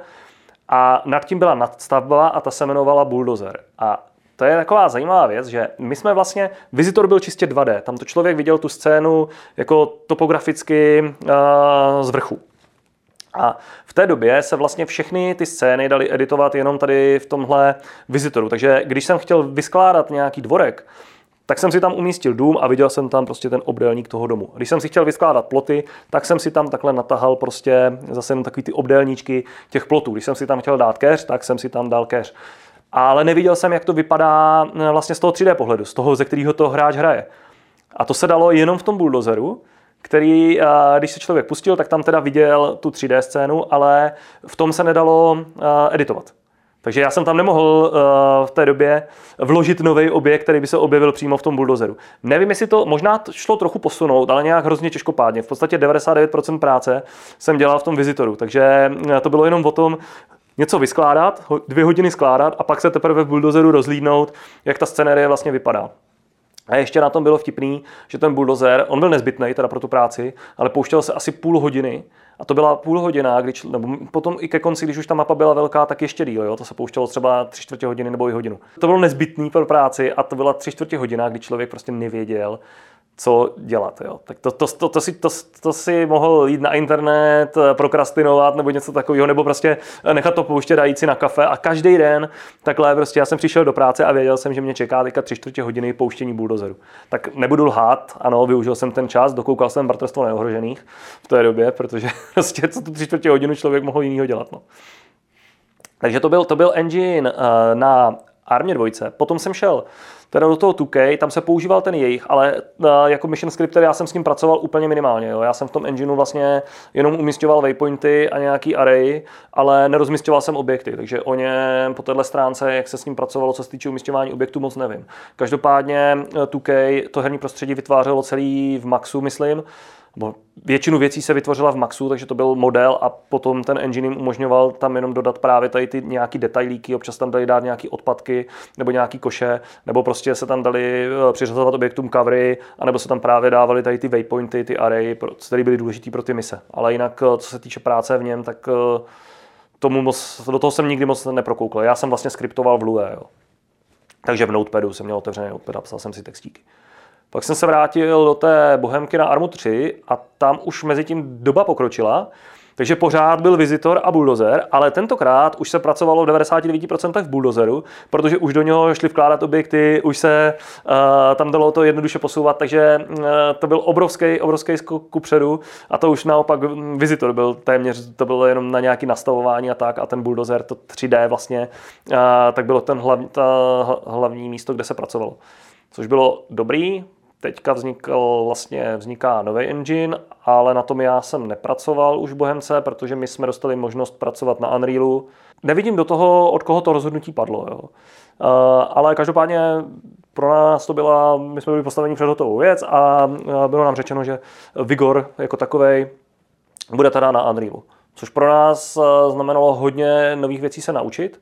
a nad tím byla nadstavba a ta se jmenovala Bulldozer. A to je taková zajímavá věc, že my jsme vlastně, vizitor byl čistě 2D, tam to člověk viděl tu scénu jako topograficky uh, z vrchu. A v té době se vlastně všechny ty scény dali editovat jenom tady v tomhle vizitoru. Takže když jsem chtěl vyskládat nějaký dvorek, tak jsem si tam umístil dům a viděl jsem tam prostě ten obdélník toho domu. Když jsem si chtěl vyskládat ploty, tak jsem si tam takhle natahal prostě zase jenom takový ty obdélníčky těch plotů. Když jsem si tam chtěl dát keř, tak jsem si tam dal keř. Ale neviděl jsem, jak to vypadá eh, vlastně z toho 3D pohledu, z toho, ze kterého to hráč hraje. A to se dalo jenom v tom bulldozeru, který, eh, když se člověk pustil, tak tam teda viděl tu 3D scénu, ale v tom se nedalo eh, editovat. Takže já jsem tam nemohl uh, v té době vložit nový objekt, který by se objevil přímo v tom buldozeru. Nevím, jestli to možná šlo trochu posunout, ale nějak hrozně těžkopádně. V podstatě 99% práce jsem dělal v tom vizitoru, takže eh, to bylo jenom o tom, něco vyskládat, dvě hodiny skládat a pak se teprve v buldozeru rozlídnout, jak ta scenérie vlastně vypadá. A ještě na tom bylo vtipný, že ten buldozer, on byl nezbytný teda pro tu práci, ale pouštěl se asi půl hodiny a to byla půl hodina, když, nebo potom i ke konci, když už ta mapa byla velká, tak ještě díl, jo? to se pouštělo třeba tři čtvrtě hodiny nebo i hodinu. To bylo nezbytný pro práci a to byla tři čtvrtě hodina, kdy člověk prostě nevěděl, co dělat. Jo. Tak to, to, to, to, si, to, to si mohl jít na internet, eh, prokrastinovat nebo něco takového, nebo prostě eh, nechat to pouštět a jít si na kafe a každý den takhle prostě já jsem přišel do práce a věděl jsem, že mě čeká teďka tři čtvrtě hodiny pouštění buldozeru. Tak nebudu lhát, ano, využil jsem ten čas, dokoukal jsem Bratrstvo neohrožených v té době, protože prostě co tu tři čtvrtě hodinu člověk mohl jinýho dělat. No. Takže to byl, to byl engine uh, na Armě dvojce. Potom jsem šel teda do toho 2K, tam se používal ten jejich, ale uh, jako mission scripter já jsem s ním pracoval úplně minimálně. Jo. Já jsem v tom engineu vlastně jenom umístěval waypointy a nějaký array, ale nerozmístěval jsem objekty, takže o něm po téhle stránce, jak se s ním pracovalo, co se týče umístěvání objektů, moc nevím. Každopádně 2K to herní prostředí vytvářelo celý v Maxu, myslím, nebo většinu věcí se vytvořila v Maxu, takže to byl model a potom ten engine jim umožňoval tam jenom dodat právě tady ty nějaký detailíky, občas tam dali dát nějaký odpadky nebo nějaký koše, nebo prostě se tam dali eh, přiřazovat objektům covery, anebo se tam právě dávali tady ty waypointy, ty array, které byly důležité pro ty mise. Ale jinak, eh, co se týče práce v něm, tak eh, tomu moc, do toho jsem nikdy moc neprokoukl. Já jsem vlastně skriptoval v Lua, jo. Takže v Notepadu jsem měl otevřený Notepad a psal jsem si textíky. Pak jsem se vrátil do té Bohemky na Armu 3 a tam už mezi tím doba pokročila, takže pořád byl Visitor a Bulldozer, ale tentokrát už se pracovalo v 99% v Bulldozeru, protože už do něho šli vkládat objekty, už se uh, tam dalo to jednoduše posouvat, takže uh, to byl obrovský, obrovský skok kupředu a to už naopak Visitor byl téměř, to bylo jenom na nějaké nastavování a tak a ten Bulldozer, to 3D vlastně, uh, tak bylo ten hlav, ta hlavní místo, kde se pracovalo. Což bylo dobrý, Teďka vznikl, vlastně vzniká nový engine, ale na tom já jsem nepracoval už v Bohemce, protože my jsme dostali možnost pracovat na Unrealu. Nevidím do toho, od koho to rozhodnutí padlo. Jo. Uh, ale každopádně pro nás to byla, my jsme byli postaveni před hotovou věc a bylo nám řečeno, že Vigor jako takový bude teda na Unrealu. Což pro nás znamenalo hodně nových věcí se naučit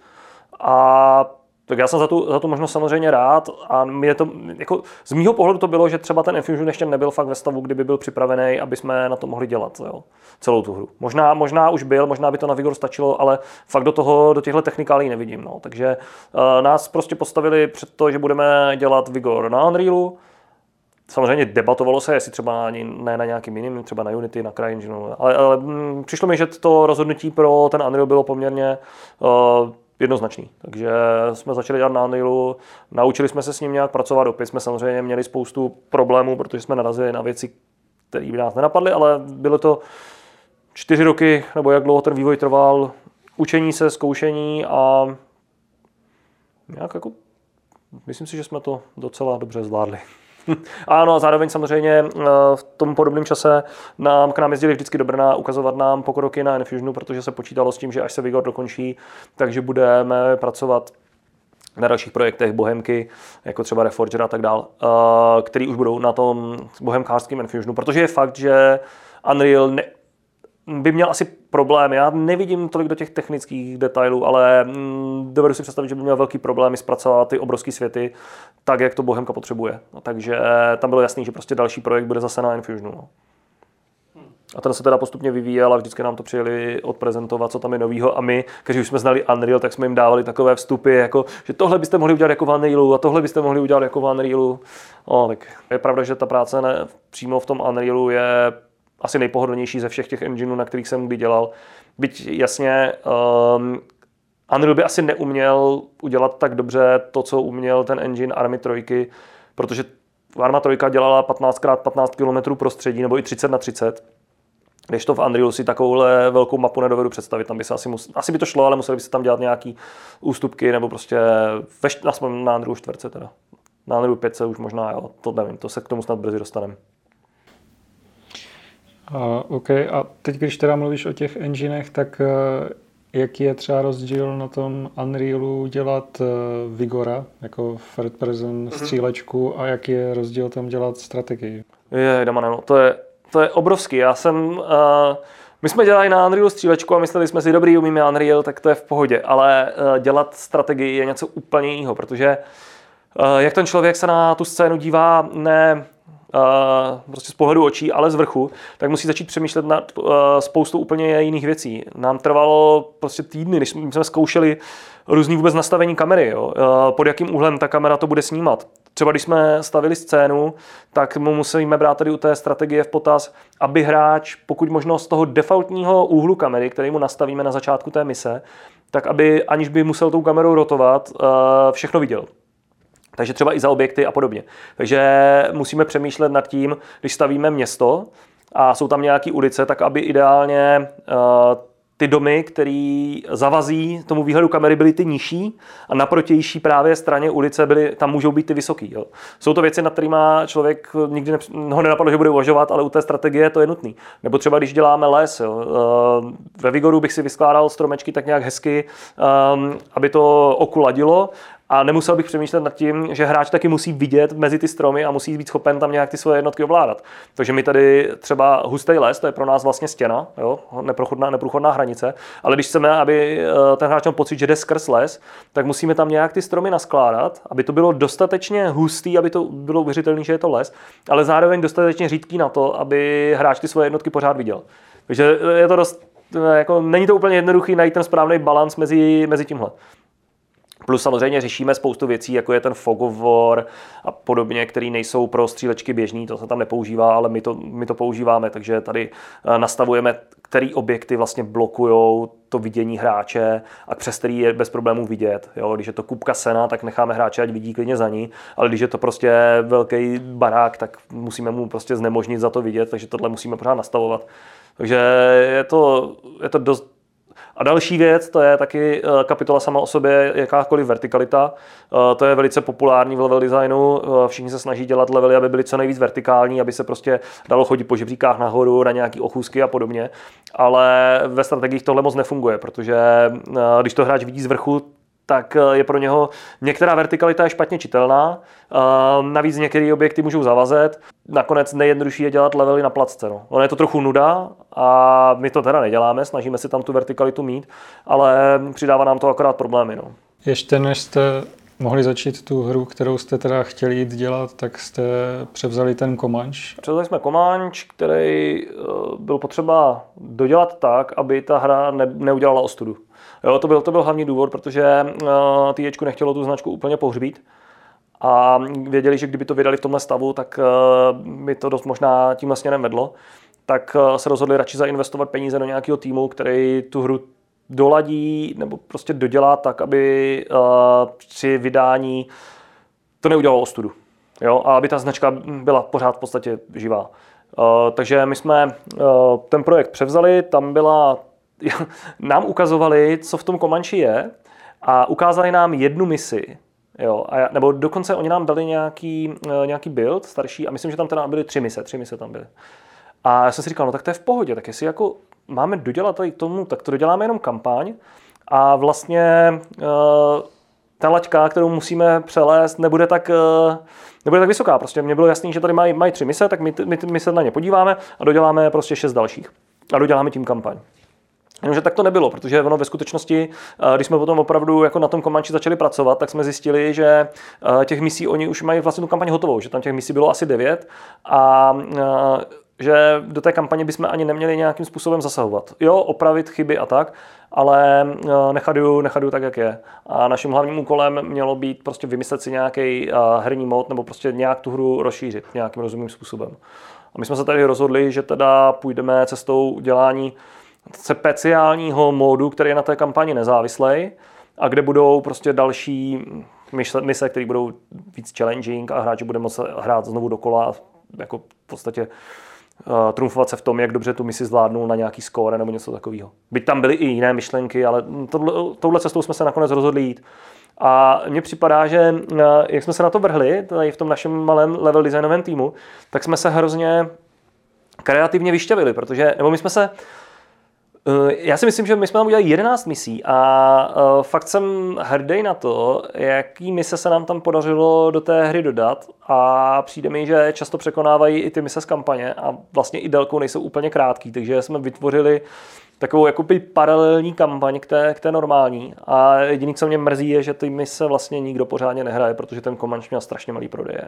a tak já jsem za tu, za tu možnost samozřejmě rád a mě to, jako, z mýho pohledu to bylo, že třeba ten Infusion ještě nebyl fakt ve stavu, kdyby byl připravený, aby jsme na to mohli dělat jo, celou tu hru. Možná, možná už byl, možná by to na Vigor stačilo, ale fakt do toho, do těchto technikálí nevidím. No. Takže uh, nás prostě postavili před to, že budeme dělat Vigor na Unrealu, Samozřejmě debatovalo se, jestli třeba ani ne na nějakým jiným, třeba na Unity, na CryEngineu, ale, ale mm, přišlo mi, že to rozhodnutí pro ten Unreal bylo poměrně uh, jednoznačný. Takže jsme začali dělat na Unrealu, naučili jsme se s ním nějak pracovat, opět jsme samozřejmě měli spoustu problémů, protože jsme narazili na věci, které by nás nenapadly, ale bylo to čtyři roky, nebo jak dlouho ten vývoj trval, učení se, zkoušení a nějak jako, myslím si, že jsme to docela dobře zvládli. ano, a zároveň samozřejmě eh, v tom podobném čase nám k nám jezdili vždycky do Brna ukazovat nám pokroky na Infusionu, protože se počítalo s tím, že až se Vigor dokončí, takže budeme pracovat na dalších projektech Bohemky, jako třeba Reforger a tak dál, eh, který už budou na tom bohemkářském Infusionu, protože je fakt, že Unreal ne, by měl asi problém. Já nevidím tolik do těch technických detailů, ale mm, dovedu si představit, že by měl velký problém zpracovat ty obrovské světy tak, jak to Bohemka potřebuje. No, takže tam bylo jasný, že prostě další projekt bude zase na Infusionu. No. A ten se teda postupně vyvíjel a vždycky nám to přijeli odprezentovat, co tam je novýho. A my, kteří už jsme znali Unreal, tak jsme jim dávali takové vstupy, jako, že tohle byste mohli udělat jako v Unrealu a tohle byste mohli udělat jako v Unrealu. No, tak je pravda, že ta práce ne, přímo v tom Unrealu je asi nejpohodlnější ze všech těch engineů, na kterých jsem kdy dělal. Byť jasně, um, Unreal by asi neuměl udělat tak dobře to, co uměl ten engine Army 3, protože Arma 3 dělala 15x15 km prostředí, nebo i 30 na 30. Když to v Unrealu si takovouhle velkou mapu nedovedu představit, tam by se asi, mus, asi by to šlo, ale museli by se tam dělat nějaký ústupky, nebo prostě ve, na Unrealu 4 teda. Na Unrealu 5 už možná, jo, to nevím, to se k tomu snad brzy dostaneme. A, OK, a teď, když teda mluvíš o těch enginech, tak uh, jaký je třeba rozdíl na tom Unrealu dělat uh, Vigora, jako third person mm-hmm. střílečku, a jaký je rozdíl tam dělat strategii? Je, Damane, no, to je, to je obrovský. Já jsem... Uh, my jsme dělali na Unrealu střílečku a mysleli jsme si, dobrý, umíme Unreal, tak to je v pohodě, ale uh, dělat strategii je něco úplně jiného, protože uh, jak ten člověk se na tu scénu dívá, ne prostě z pohledu očí, ale z vrchu, tak musí začít přemýšlet nad spoustou úplně jiných věcí. Nám trvalo prostě týdny, než jsme zkoušeli různý vůbec nastavení kamery, jo? pod jakým úhlem ta kamera to bude snímat. Třeba když jsme stavili scénu, tak mu musíme brát tady u té strategie v potaz, aby hráč, pokud možno z toho defaultního úhlu kamery, který mu nastavíme na začátku té mise, tak aby aniž by musel tou kamerou rotovat, všechno viděl. Takže třeba i za objekty a podobně. Takže musíme přemýšlet nad tím, když stavíme město a jsou tam nějaké ulice, tak aby ideálně uh, ty domy, které zavazí tomu výhledu kamery, byly ty nižší a na protější právě straně ulice byly, tam můžou být ty vysoký. Jo. Jsou to věci, nad kterými člověk nikdy ne, ho nenapadlo, že bude uvažovat, ale u té strategie to je nutný. Nebo třeba když děláme les. Jo. Eh, ve Vigoru bych si vyskládal stromečky tak nějak hezky, um, aby to oku ladilo a nemusel bych přemýšlet nad tím, že hráč taky musí vidět mezi ty stromy a musí být schopen tam nějak ty svoje jednotky ovládat. Takže my tady třeba hustý les, to je pro nás vlastně stěna, jo, neprochodná, neprůchodná hranice, ale když chceme, aby eh, ten hráč měl pocit, že jde skrz les, tak musíme tam nějak ty stromy naskládat, aby to bylo dostatečně hustý, aby to bylo uvěřitelné, že je to les, ale zároveň dostatečně řídký na to, aby hráč ty svoje jednotky pořád viděl. Takže je to dost, eh, jako, není to úplně jednoduchý najít ten správný balans mezi, mezi tímhle. Plus samozřejmě řešíme spoustu věcí, jako je ten fog of war a podobně, které nejsou pro střílečky běžný, to se tam nepoužívá, ale my to, my to používáme, takže tady eh, nastavujeme, který objekty vlastně blokují to vidění hráče a přes který je bez problémů vidět. Jo? Když je to kubka sena, tak necháme hráče, ať vidí klidně za ní, ale když je to prostě velký barák, tak musíme mu prostě znemožnit za to vidět, takže tohle musíme pořád nastavovat. Takže je to, je to dost a další věc, to je taky eh, kapitola sama o sobě, jakákoliv vertikalita. Eh, to je velice populární v level designu. Eh, všichni se snaží dělat levely, aby byly co nejvíc vertikální, aby se prostě dalo chodit po žebříkách nahoru na nějaký ochůzky a podobně. Ale ve strategiích tohle moc nefunguje, protože když to hráč vidí z vrchu, tak je pro něho některá vertikalita je špatně čitelná, navíc některé objekty můžou zavazet, nakonec nejjednodušší je dělat levely na placce. No. Ono je to trochu nuda a my to teda neděláme, snažíme si tam tu vertikalitu mít, ale přidává nám to akorát problémy. No. Ještě než jste mohli začít tu hru, kterou jste teda chtěli jít dělat, tak jste převzali ten Comanche. Převzali jsme Comanche, který eh, byl potřeba dodělat tak, aby ta hra ne, neudělala ostudu. Jo, to byl, to byl hlavní důvod, protože uh, THQ nechtělo tu značku úplně pohřbít a věděli, že kdyby to vydali v tomhle stavu, tak uh, by to dost možná tímhle směrem vedlo. Tak uh, se rozhodli radši zainvestovat peníze do nějakého týmu, který tu hru doladí nebo prostě dodělá tak, aby uh, při vydání to neudělalo ostudu. Jo? A aby ta značka byla pořád v podstatě živá. Uh, takže my jsme uh, ten projekt převzali, tam byla, nám ukazovali, co v tom Comanche je a ukázali nám jednu misi, Jo, a, nebo dokonce oni nám dali nějaký, uh, nějaký build starší a myslím, že tam teda byly tři mise, tři mise tam byly. A já jsem si říkal, no tak to je v pohodě, tak jestli jako máme dodělat tady k tomu, tak to doděláme jenom kampaň a vlastně uh, ta laťka, kterou musíme přelézt, nebude tak, uh, nebude tak vysoká. Prostě mně bylo jasný, že tady mají, mají tři mise, tak my, my, my se na ně podíváme a doděláme prostě šest dalších. A doděláme tím kampaň. Jenomže tak to nebylo, protože ono ve skutečnosti, eh, když jsme potom opravdu jako na tom Comanche začali pracovat, tak jsme zjistili, že těch misí oni už mají vlastně tu kampaň hotovou, že tam těch misí bylo asi devět a že do té kampaně bychom ani neměli nějakým způsobem zasahovat. Jo, opravit chyby a tak, ale eh, nechat ju, tak, jak je. A naším hlavním úkolem mělo být prostě vymyslet si nějaký eh, herní mod nebo prostě nějak tu hru rozšířit nějakým rozumným způsobem. A my jsme se tady rozhodli, že teda půjdeme cestou udělání speciálního módu, který je na té kampani nezávislý a kde budou prostě další mise, které budou víc challenging a hráči bude moct hrát znovu dokola jako v podstatě uh, trumfovat se v tom, jak dobře tu misi zvládnou na nějaký score nebo něco takového. Byť tam byly i jiné myšlenky, ale tohle, touhle cestou jsme se nakonec rozhodli jít. A mně připadá, že uh, jak jsme se na to vrhli, tady v tom našem malém level designovém týmu, tak jsme se hrozně kreativně vyšťavili, protože, nebo my jsme se, Eh, já si myslím, že my jsme tam udělali 11 misí a uh, fakt jsem hrdý na to, jaký mise se nám tam podařilo do té hry dodat a přijde mi, že často překonávají i ty mise z kampaně a vlastně i délkou nejsou úplně krátký, takže jsme vytvořili takovou jakoby paralelní kampaň k té, k té normální a jediný, co mě mrzí, je, že ty mise vlastně nikdo pořádně nehraje, protože ten Comanche měl strašně malý prodeje.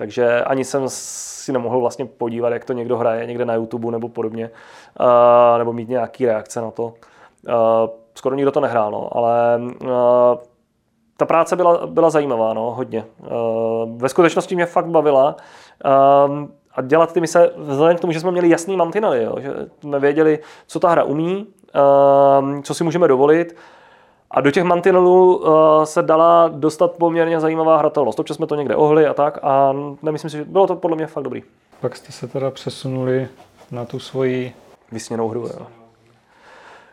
Takže ani jsem si nemohl vlastně podívat, jak to někdo hraje někde na YouTube nebo podobně, uh, nebo mít nějaký reakce na to. Uh, skoro nikdo to nehrál, no, ale uh, ta práce byla, byla zajímavá, no, hodně. Ve skutečnosti mě fakt bavila. A dělat ty mise, vzhledem k tomu, že jsme měli jasný mantinely, jo, že jsme věděli, co ta hra umí, co si můžeme dovolit, a do těch mantinelů uh, se dala dostat poměrně zajímavá hratelnost. Občas jsme to někde ohli a tak a nemyslím si, že bylo to podle mě fakt dobrý. Pak jste se teda přesunuli na tu svoji... Vysněnou hru, jo.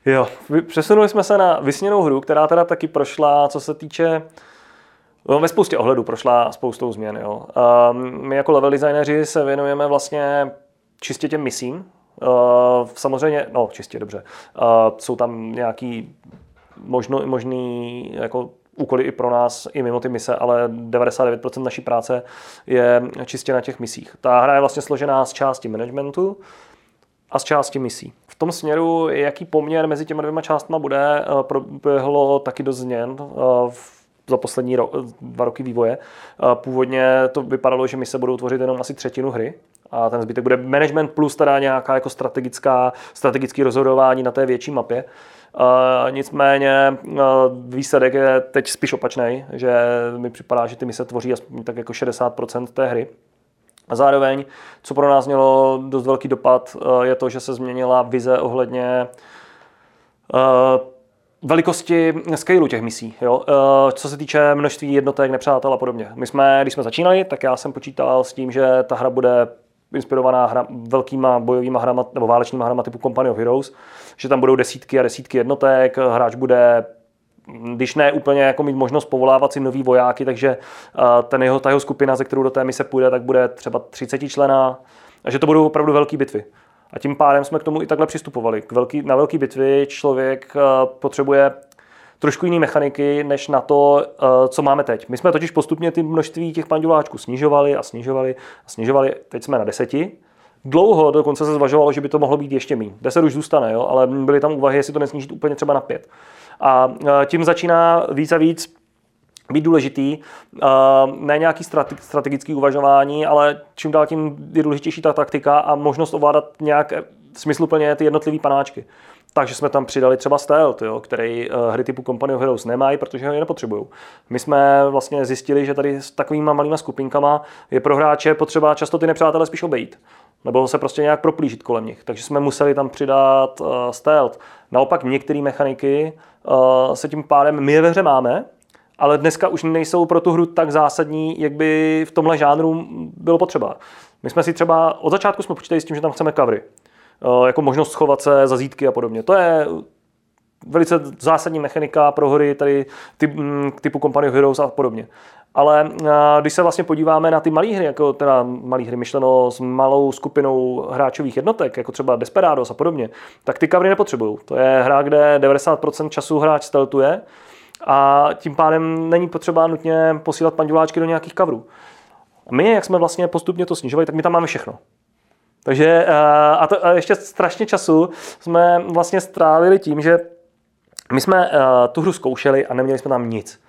Jo, přesunuli jsme se na vysněnou hru, která teda taky prošla, co se týče No, ve spoustě ohledů prošla spoustou změn. Jo. Um, my jako level designéři se věnujeme vlastně čistě těm misím. Uh, samozřejmě, no čistě dobře, uh, jsou tam nějaký možno, možný jako úkoly i pro nás, i mimo ty mise, ale 99% naší práce je čistě na těch misích. Ta hra je vlastně složená z části managementu a z části misí. V tom směru, jaký poměr mezi těmi dvěma částmi bude, eh, proběhlo taky do změn eh, za poslední ro- dva roky vývoje. Eh, původně to vypadalo, že mise budou tvořit jenom asi třetinu hry, a ten zbytek bude management plus teda nějaká jako strategická, strategické rozhodování na té větší mapě. Nicméně uh, výsledek je teď spíš opačný, že mi připadá, že ty mise tvoří aspoň tak jako 60% té hry. A zároveň, co pro nás mělo dost velký dopad, uh, je to, že se změnila vize ohledně velikosti scaleu těch misí. Jo? Co se týče množství jednotek, nepřátel a podobně. My jsme, když jsme začínali, tak já jsem počítal s tím, že ta hra bude inspirovaná hra, velkýma bojovýma hrama nebo válečnýma hrama typu Company of Heroes, že tam budou desítky a desítky jednotek, hráč bude když ne úplně jako mít možnost povolávat si nový vojáky, takže ten jeho, ta jeho skupina, ze kterou do té mise půjde, tak bude třeba 30 člená, a že to budou opravdu velké bitvy. A tím pádem jsme k tomu i takhle přistupovali. K velký, na velké bitvy člověk potřebuje trošku jiné mechaniky, než na to, co máme teď. My jsme totiž postupně ty množství těch panduláčků snižovali a snižovali a snižovali. Teď jsme na deseti. Dlouho dokonce se zvažovalo, že by to mohlo být ještě méně. Deset už zůstane, jo? ale byly tam úvahy, jestli to nesnížit úplně třeba na pět. A tím začíná víc a víc být důležitý, ne nějaký strategický uvažování, ale čím dál tím je důležitější ta taktika a možnost ovládat nějak smysluplně ty jednotlivé panáčky. Takže jsme tam přidali třeba stealth, jo, který hry typu Company of Heroes nemají, protože ho je nepotřebují. My jsme vlastně zjistili, že tady s takovými malými skupinkama je pro hráče potřeba často ty nepřátelé spíš obejít. Nebo se prostě nějak proplížit kolem nich. Takže jsme museli tam přidat uh, stealth. Naopak některé mechaniky uh, se tím pádem my ve hře máme, ale dneska už nejsou pro tu hru tak zásadní, jak by v tomhle žánru bylo potřeba. My jsme si třeba, od začátku jsme počítali s tím, že tam chceme covery. Eh, jako možnost schovat se za zítky a podobně. To je velice zásadní mechanika pro hry tady typ, mm, typu Company of Heroes a podobně. Ale když se vlastně podíváme na ty malé hry, jako teda malé hry myšleno s malou skupinou hráčových jednotek, jako třeba Desperados a podobně, tak ty covery nepotřebují. To je hra, kde 90% času hráč steltuje a tím pádem není potřeba nutně posílat panduláčky do nějakých. A my, jak jsme vlastně postupně to snižovali, tak my tam máme všechno. Takže a, to, a ještě strašně času jsme vlastně strávili tím, že my jsme uh, tu hru zkoušeli a neměli jsme tam nic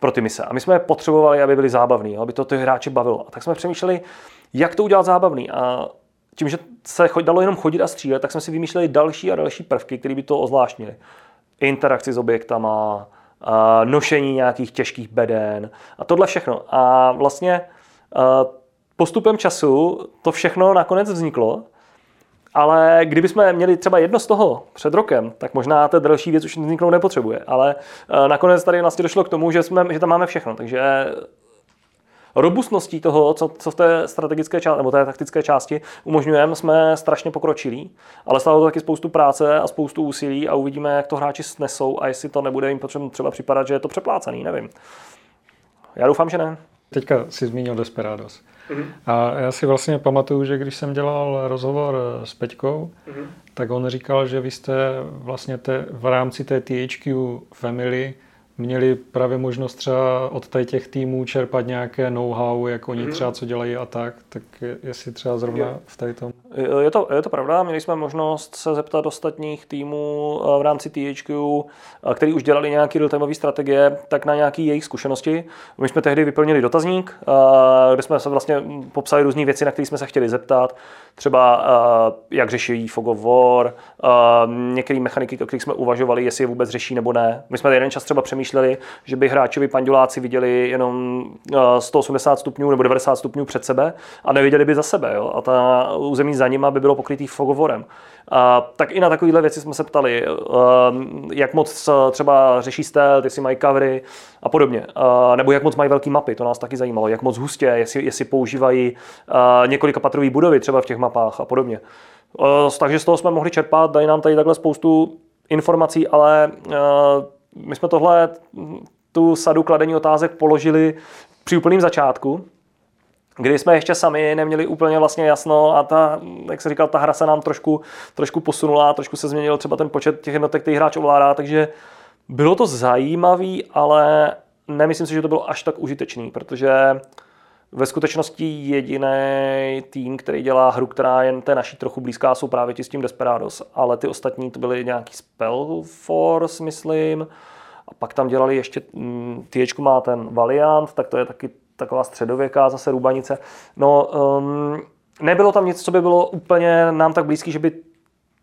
pro ty mise. A my jsme potřebovali, aby byli zábavní, aby to ty hráče bavilo. A tak jsme přemýšleli, jak to udělat zábavný. A tím, že se dalo jenom chodit a střílet, tak jsme si vymýšleli další a další prvky, které by to ozvláštnili. Interakci s objektama, nošení nějakých těžkých beden a tohle všechno. A vlastně postupem času to všechno nakonec vzniklo, ale kdybychom měli třeba jedno z toho před rokem, tak možná ta další věc už vzniknout nepotřebuje. Ale nakonec tady vlastně došlo k tomu, že, jsme, že tam máme všechno. Takže robustností toho, co, co v té strategické části, nebo té taktické části umožňujeme, jsme strašně pokročilí, ale stálo to taky spoustu práce a spoustu úsilí a uvidíme, jak to hráči snesou a jestli to nebude jim potřeba třeba připadat, že je to přeplácený, nevím. Já doufám, že ne. Teďka si zmínil Desperados. Mm-hmm. A já si vlastně pamatuju, že když jsem dělal rozhovor s Peťkou, mm-hmm. tak on říkal, že vy jste vlastně te, v rámci té THQ Family měli právě možnost třeba od těch týmů čerpat nějaké know-how, jak oni mhm. třeba co dělají a tak, tak jestli třeba zrovna v tady tom. Je to, je to pravda, měli jsme možnost se zeptat ostatních týmů eh, v rámci THQ, eh, který už dělali nějaké real strategie, tak na nějaké jejich zkušenosti. My jsme tehdy vyplnili dotazník, eh, kde jsme se vlastně popsali různé věci, na které jsme se chtěli zeptat, třeba jak řeší Fog of War, některé mechaniky, o kterých jsme uvažovali, jestli je vůbec řeší nebo ne. My jsme jeden čas třeba přemýšleli, že by hráčovi panduláci viděli jenom 180 stupňů nebo 90 stupňů před sebe a neviděli by za sebe. Jo? A ta území za nima by bylo pokrytý fogovorem. A, tak i na takovéhle věci jsme se ptali, jak moc třeba řeší stealth, jestli mají covery a podobně. A, nebo jak moc mají velké mapy, to nás taky zajímalo. Jak moc hustě, jestli, jestli používají několika patrové budovy třeba v těch mapách a podobně. Takže z toho jsme mohli čerpat, dají nám tady takhle spoustu informací, ale my jsme tohle, tu sadu kladení otázek položili při úplném začátku, kdy jsme ještě sami neměli úplně vlastně jasno a ta, jak se říkal, ta hra se nám trošku, trošku posunula, trošku se změnil třeba ten počet těch jednotek, který hráč ovládá, takže bylo to zajímavý, ale nemyslím si, že to bylo až tak užitečný, protože ve skutečnosti jediný tým, který dělá hru, která je té naší trochu blízká, jsou právě ti s tím Desperados, ale ty ostatní to byly nějaký Spellforce, myslím, a pak tam dělali ještě, mm, THQ má ten Valiant, tak to je taky taková středověká zase rubanice. No, um, nebylo tam nic, co by bylo úplně nám tak blízký, že by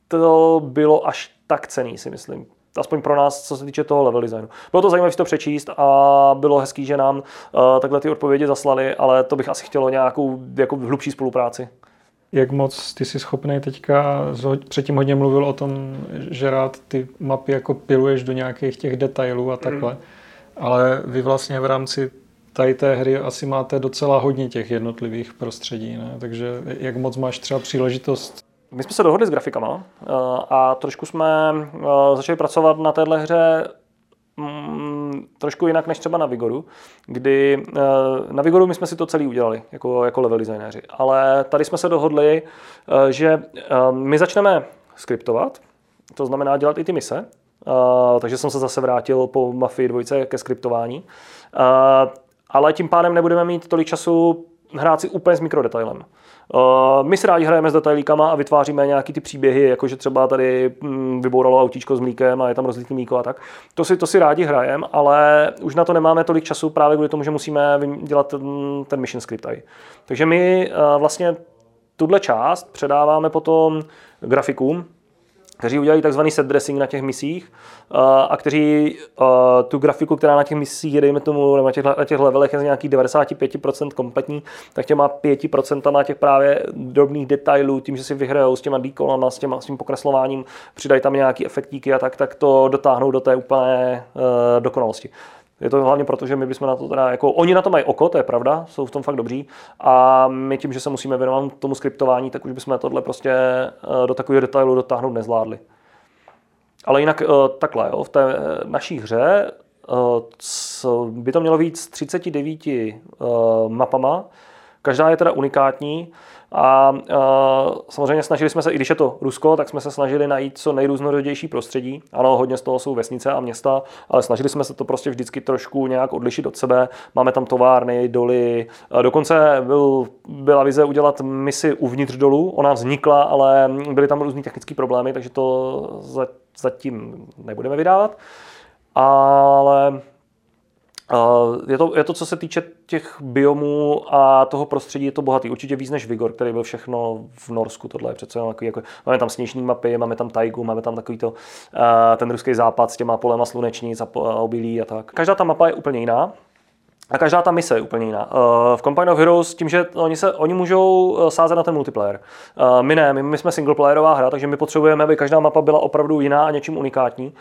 to bylo až tak cený, si myslím. Aspoň pro nás, co se týče toho level designu. Bylo to zajímavé si to přečíst a bylo hezký, že nám uh, takhle ty odpovědi zaslali, ale to bych asi chtělo nějakou jako hlubší spolupráci. Jak moc ty jsi schopný teďka, předtím hodně mluvil o tom, že rád ty mapy jako piluješ do nějakých těch detailů a takhle, mm. ale vy vlastně v rámci tady té hry asi máte docela hodně těch jednotlivých prostředí, ne? takže jak moc máš třeba příležitost my jsme se dohodli s grafikama eh, a trošku jsme eh, začali pracovat na téhle hře mm, trošku jinak než třeba na Vigoru, kdy eh, na Vigoru my jsme si to celý udělali jako, jako level designéři, ale tady jsme se dohodli, že my začneme skriptovat, to znamená dělat i ty mise, takže jsem se zase vrátil po Mafii 2 ke skriptování. Ale tím pádem nebudeme mít tolik času hrát si úplně s mikrodetailem. Uh, my si rádi hrajeme s detailíkama a vytváříme nějaký ty příběhy, jakože třeba tady mm, vybouralo autíčko s mlíkem a je tam rozlitý mlíko a tak. To si, to si rádi hrajeme, ale už na to nemáme tolik času právě kvůli tomu, že musíme dělat ten, ten mission script tady. Takže my uh, vlastně tuhle část předáváme potom grafikům, kteří udělají takzvaný set dressing na těch misích a kteří tu grafiku, která na těch misích, dejme tomu, na těch, na těch levelech je z nějakých 95% kompletní, tak těma 5% na těch právě drobných detailů, tím, že si vyhrajou s těma dekolama, s, těma, s tím pokreslováním, přidají tam nějaký efektíky a tak, tak to dotáhnou do té úplné uh, dokonalosti. Je to hlavně proto, že my bychom na to teda, jako, oni na to mají oko, to je pravda, jsou v tom fakt dobří, a my tím, že se musíme věnovat tomu skriptování, tak už bychom tohle prostě eh, do takového detailu dotáhnout nezvládli. Ale jinak eh, takhle, jo, v té naší hře eh, by to mělo víc 39 mapama, každá je teda unikátní, a uh, samozřejmě snažili jsme se, i když je to Rusko, tak jsme se snažili najít co nejrůznorodější prostředí. Ano, hodně z toho jsou vesnice a města, ale snažili jsme se to prostě vždycky trošku nějak odlišit od sebe. Máme tam továrny, doly. Dokonce byl, byla vize udělat misi uvnitř dolů. Ona vznikla, ale byly tam různý technické problémy, takže to zatím nebudeme vydávat. Ale je to, je to, co se týče těch biomů a toho prostředí, je to bohatý. Určitě víc než Vigor, který byl všechno v Norsku. Tohle je přece jako, jako, máme tam sněžní mapy, máme tam tajgu, máme tam takový to, ten ruský západ s těma polema slunečnic a obilí a tak. Každá ta mapa je úplně jiná. A každá ta mise je úplně jiná. V Combine of Heroes tím, že oni, se, oni můžou e, sázet na ten multiplayer. My ne, my, my jsme singleplayerová hra, takže my potřebujeme, aby každá mapa byla opravdu jiná a něčím unikátní.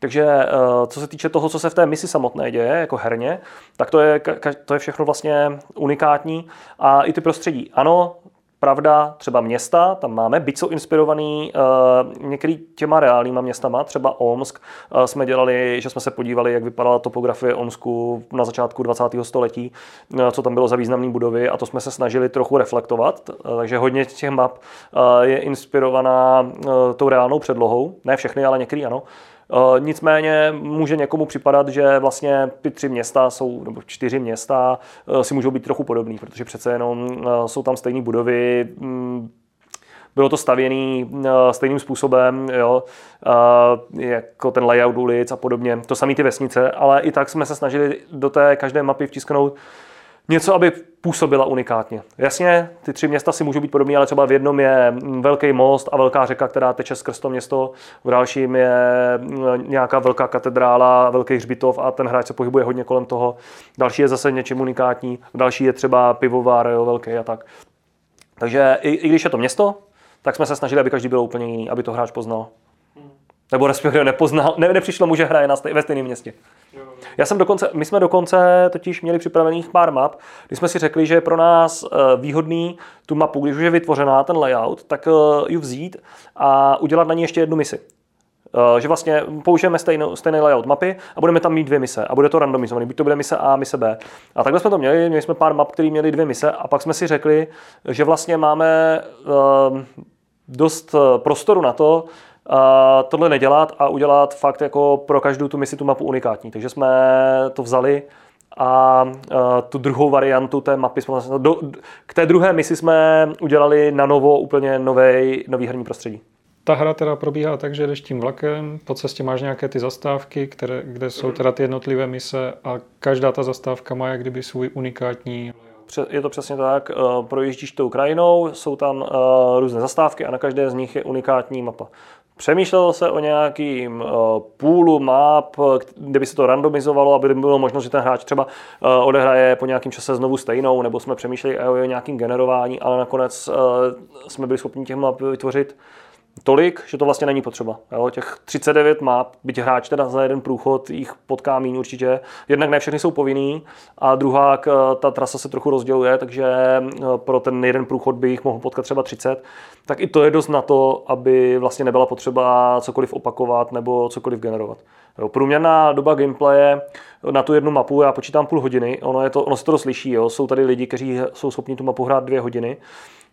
Takže eh, co se týče toho, co se v té misi samotné děje, jako herně, tak to je, to je všechno vlastně unikátní. A i ty prostředí. Ano, Pravda, třeba města, tam máme, byť jsou inspirovaný uh, některý těma reálnýma městama, třeba Omsk, uh, jsme dělali, že jsme se podívali, jak vypadala topografie Omsku na začátku 20. století, co tam bylo za významné budovy a to jsme se snažili trochu reflektovat, takže hodně těch map je inspirovaná tou reálnou předlohou, ne všechny, ale některý ano. Eh, nicméně může někomu připadat, že vlastně ty tři města jsou, nebo čtyři města eh, si můžou být trochu podobný, protože přece jenom eh, jsou tam stejné budovy, mm, bylo to stavěné stejným způsobem, jo, jako ten layout ulic a podobně. To samé ty vesnice, ale i tak jsme se snažili do té každé mapy vtisknout něco, aby působila unikátně. Jasně, ty tři města si můžou být podobné, ale třeba v jednom je velký most a velká řeka, která teče skrz to město, v dalším je mm, nějaká velká katedrála, velký hřbitov a ten hráč se pohybuje hodně kolem toho. Další je zase něčím unikátní, další je třeba pivovár, jo, velký a tak. Takže i, i když je to město, tak jsme se snažili, aby každý byl úplně jiný, aby to hráč poznal. Nebo respektive nepoznal, ne, nepřišlo mu, že hraje na stej, ve stejném městě. Já jsem dokonce, my jsme dokonce totiž měli připravených pár map, kdy jsme si řekli, že je pro nás eh, výhodný tu mapu, když už je vytvořená, ten layout, tak eh, ji vzít a udělat na ní ještě jednu misi. Eh, že vlastně použijeme stejný, stejný layout mapy a budeme tam mít dvě mise a bude to randomizovaný, buď to bude mise A, mise B. A takhle jsme to měli, měli jsme pár map, které měly dvě mise a pak jsme si řekli, že vlastně máme dost prostoru na to, tohle nedělat a udělat fakt jako pro každou tu misi tu mapu unikátní. Takže jsme to vzali a tu druhou variantu té mapy jsme vlastně, do, k té druhé misi jsme udělali na novo úplně nový, nový herní prostředí. Ta hra teda probíhá tak, že jdeš tím vlakem, po cestě máš nějaké ty zastávky, které, kde jsou teda ty jednotlivé mise a každá ta zastávka má jak kdyby svůj unikátní je to přesně tak, projíždíš tou krajinou, jsou tam různé zastávky a na každé z nich je unikátní mapa. Přemýšlelo se o nějakým uh, půlu map, kde by se to randomizovalo, aby bylo možnost, že ten hráč třeba uh, odehraje po nějakém čase znovu stejnou, nebo jsme přemýšleli o nějakým generování, ale nakonec uh, jsme byli schopni těch map vytvořit tolik, že to vlastně není potřeba. Jo? Těch 39 map, byť hráč teda za jeden průchod jich potká míň určitě. Jednak ne všechny jsou povinný a druhá, ta trasa se trochu rozděluje, takže pro ten jeden průchod by jich mohl potkat třeba 30. Tak i to je dost na to, aby vlastně nebyla potřeba cokoliv opakovat nebo cokoliv generovat. Jo? Průměrná doba gameplaye na tu jednu mapu, já počítám půl hodiny, ono, je to, ono se to slyší, jo? jsou tady lidi, kteří jsou schopni tu mapu hrát dvě hodiny,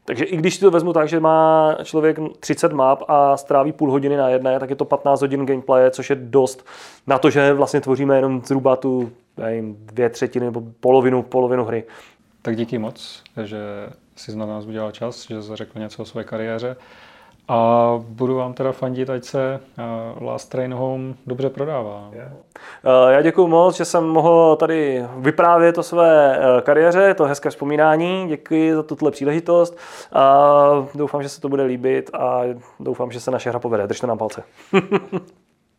Takže i když si to vezmu tak, že má člověk 30 map a stráví půl hodiny na jedné, tak je to 15 hodin gameplaye, což je dost na to, že vlastně tvoříme jenom zhruba tu nevím, dvě třetiny nebo polovinu, polovinu hry. Tak díky moc, že jsi na nás udělal čas, že jsi řekl něco o své kariéře. A budu vám teda fandit, ať se uh, Last Train Home dobře prodává. Yeah. Uh, já děkuji moc, že jsem mohl tady vyprávět o své uh, kariéře, to hezké vzpomínání, děkuji za tuto příležitost a doufám, že se to bude líbit a doufám, že se naše hra povede. Držte nám palce.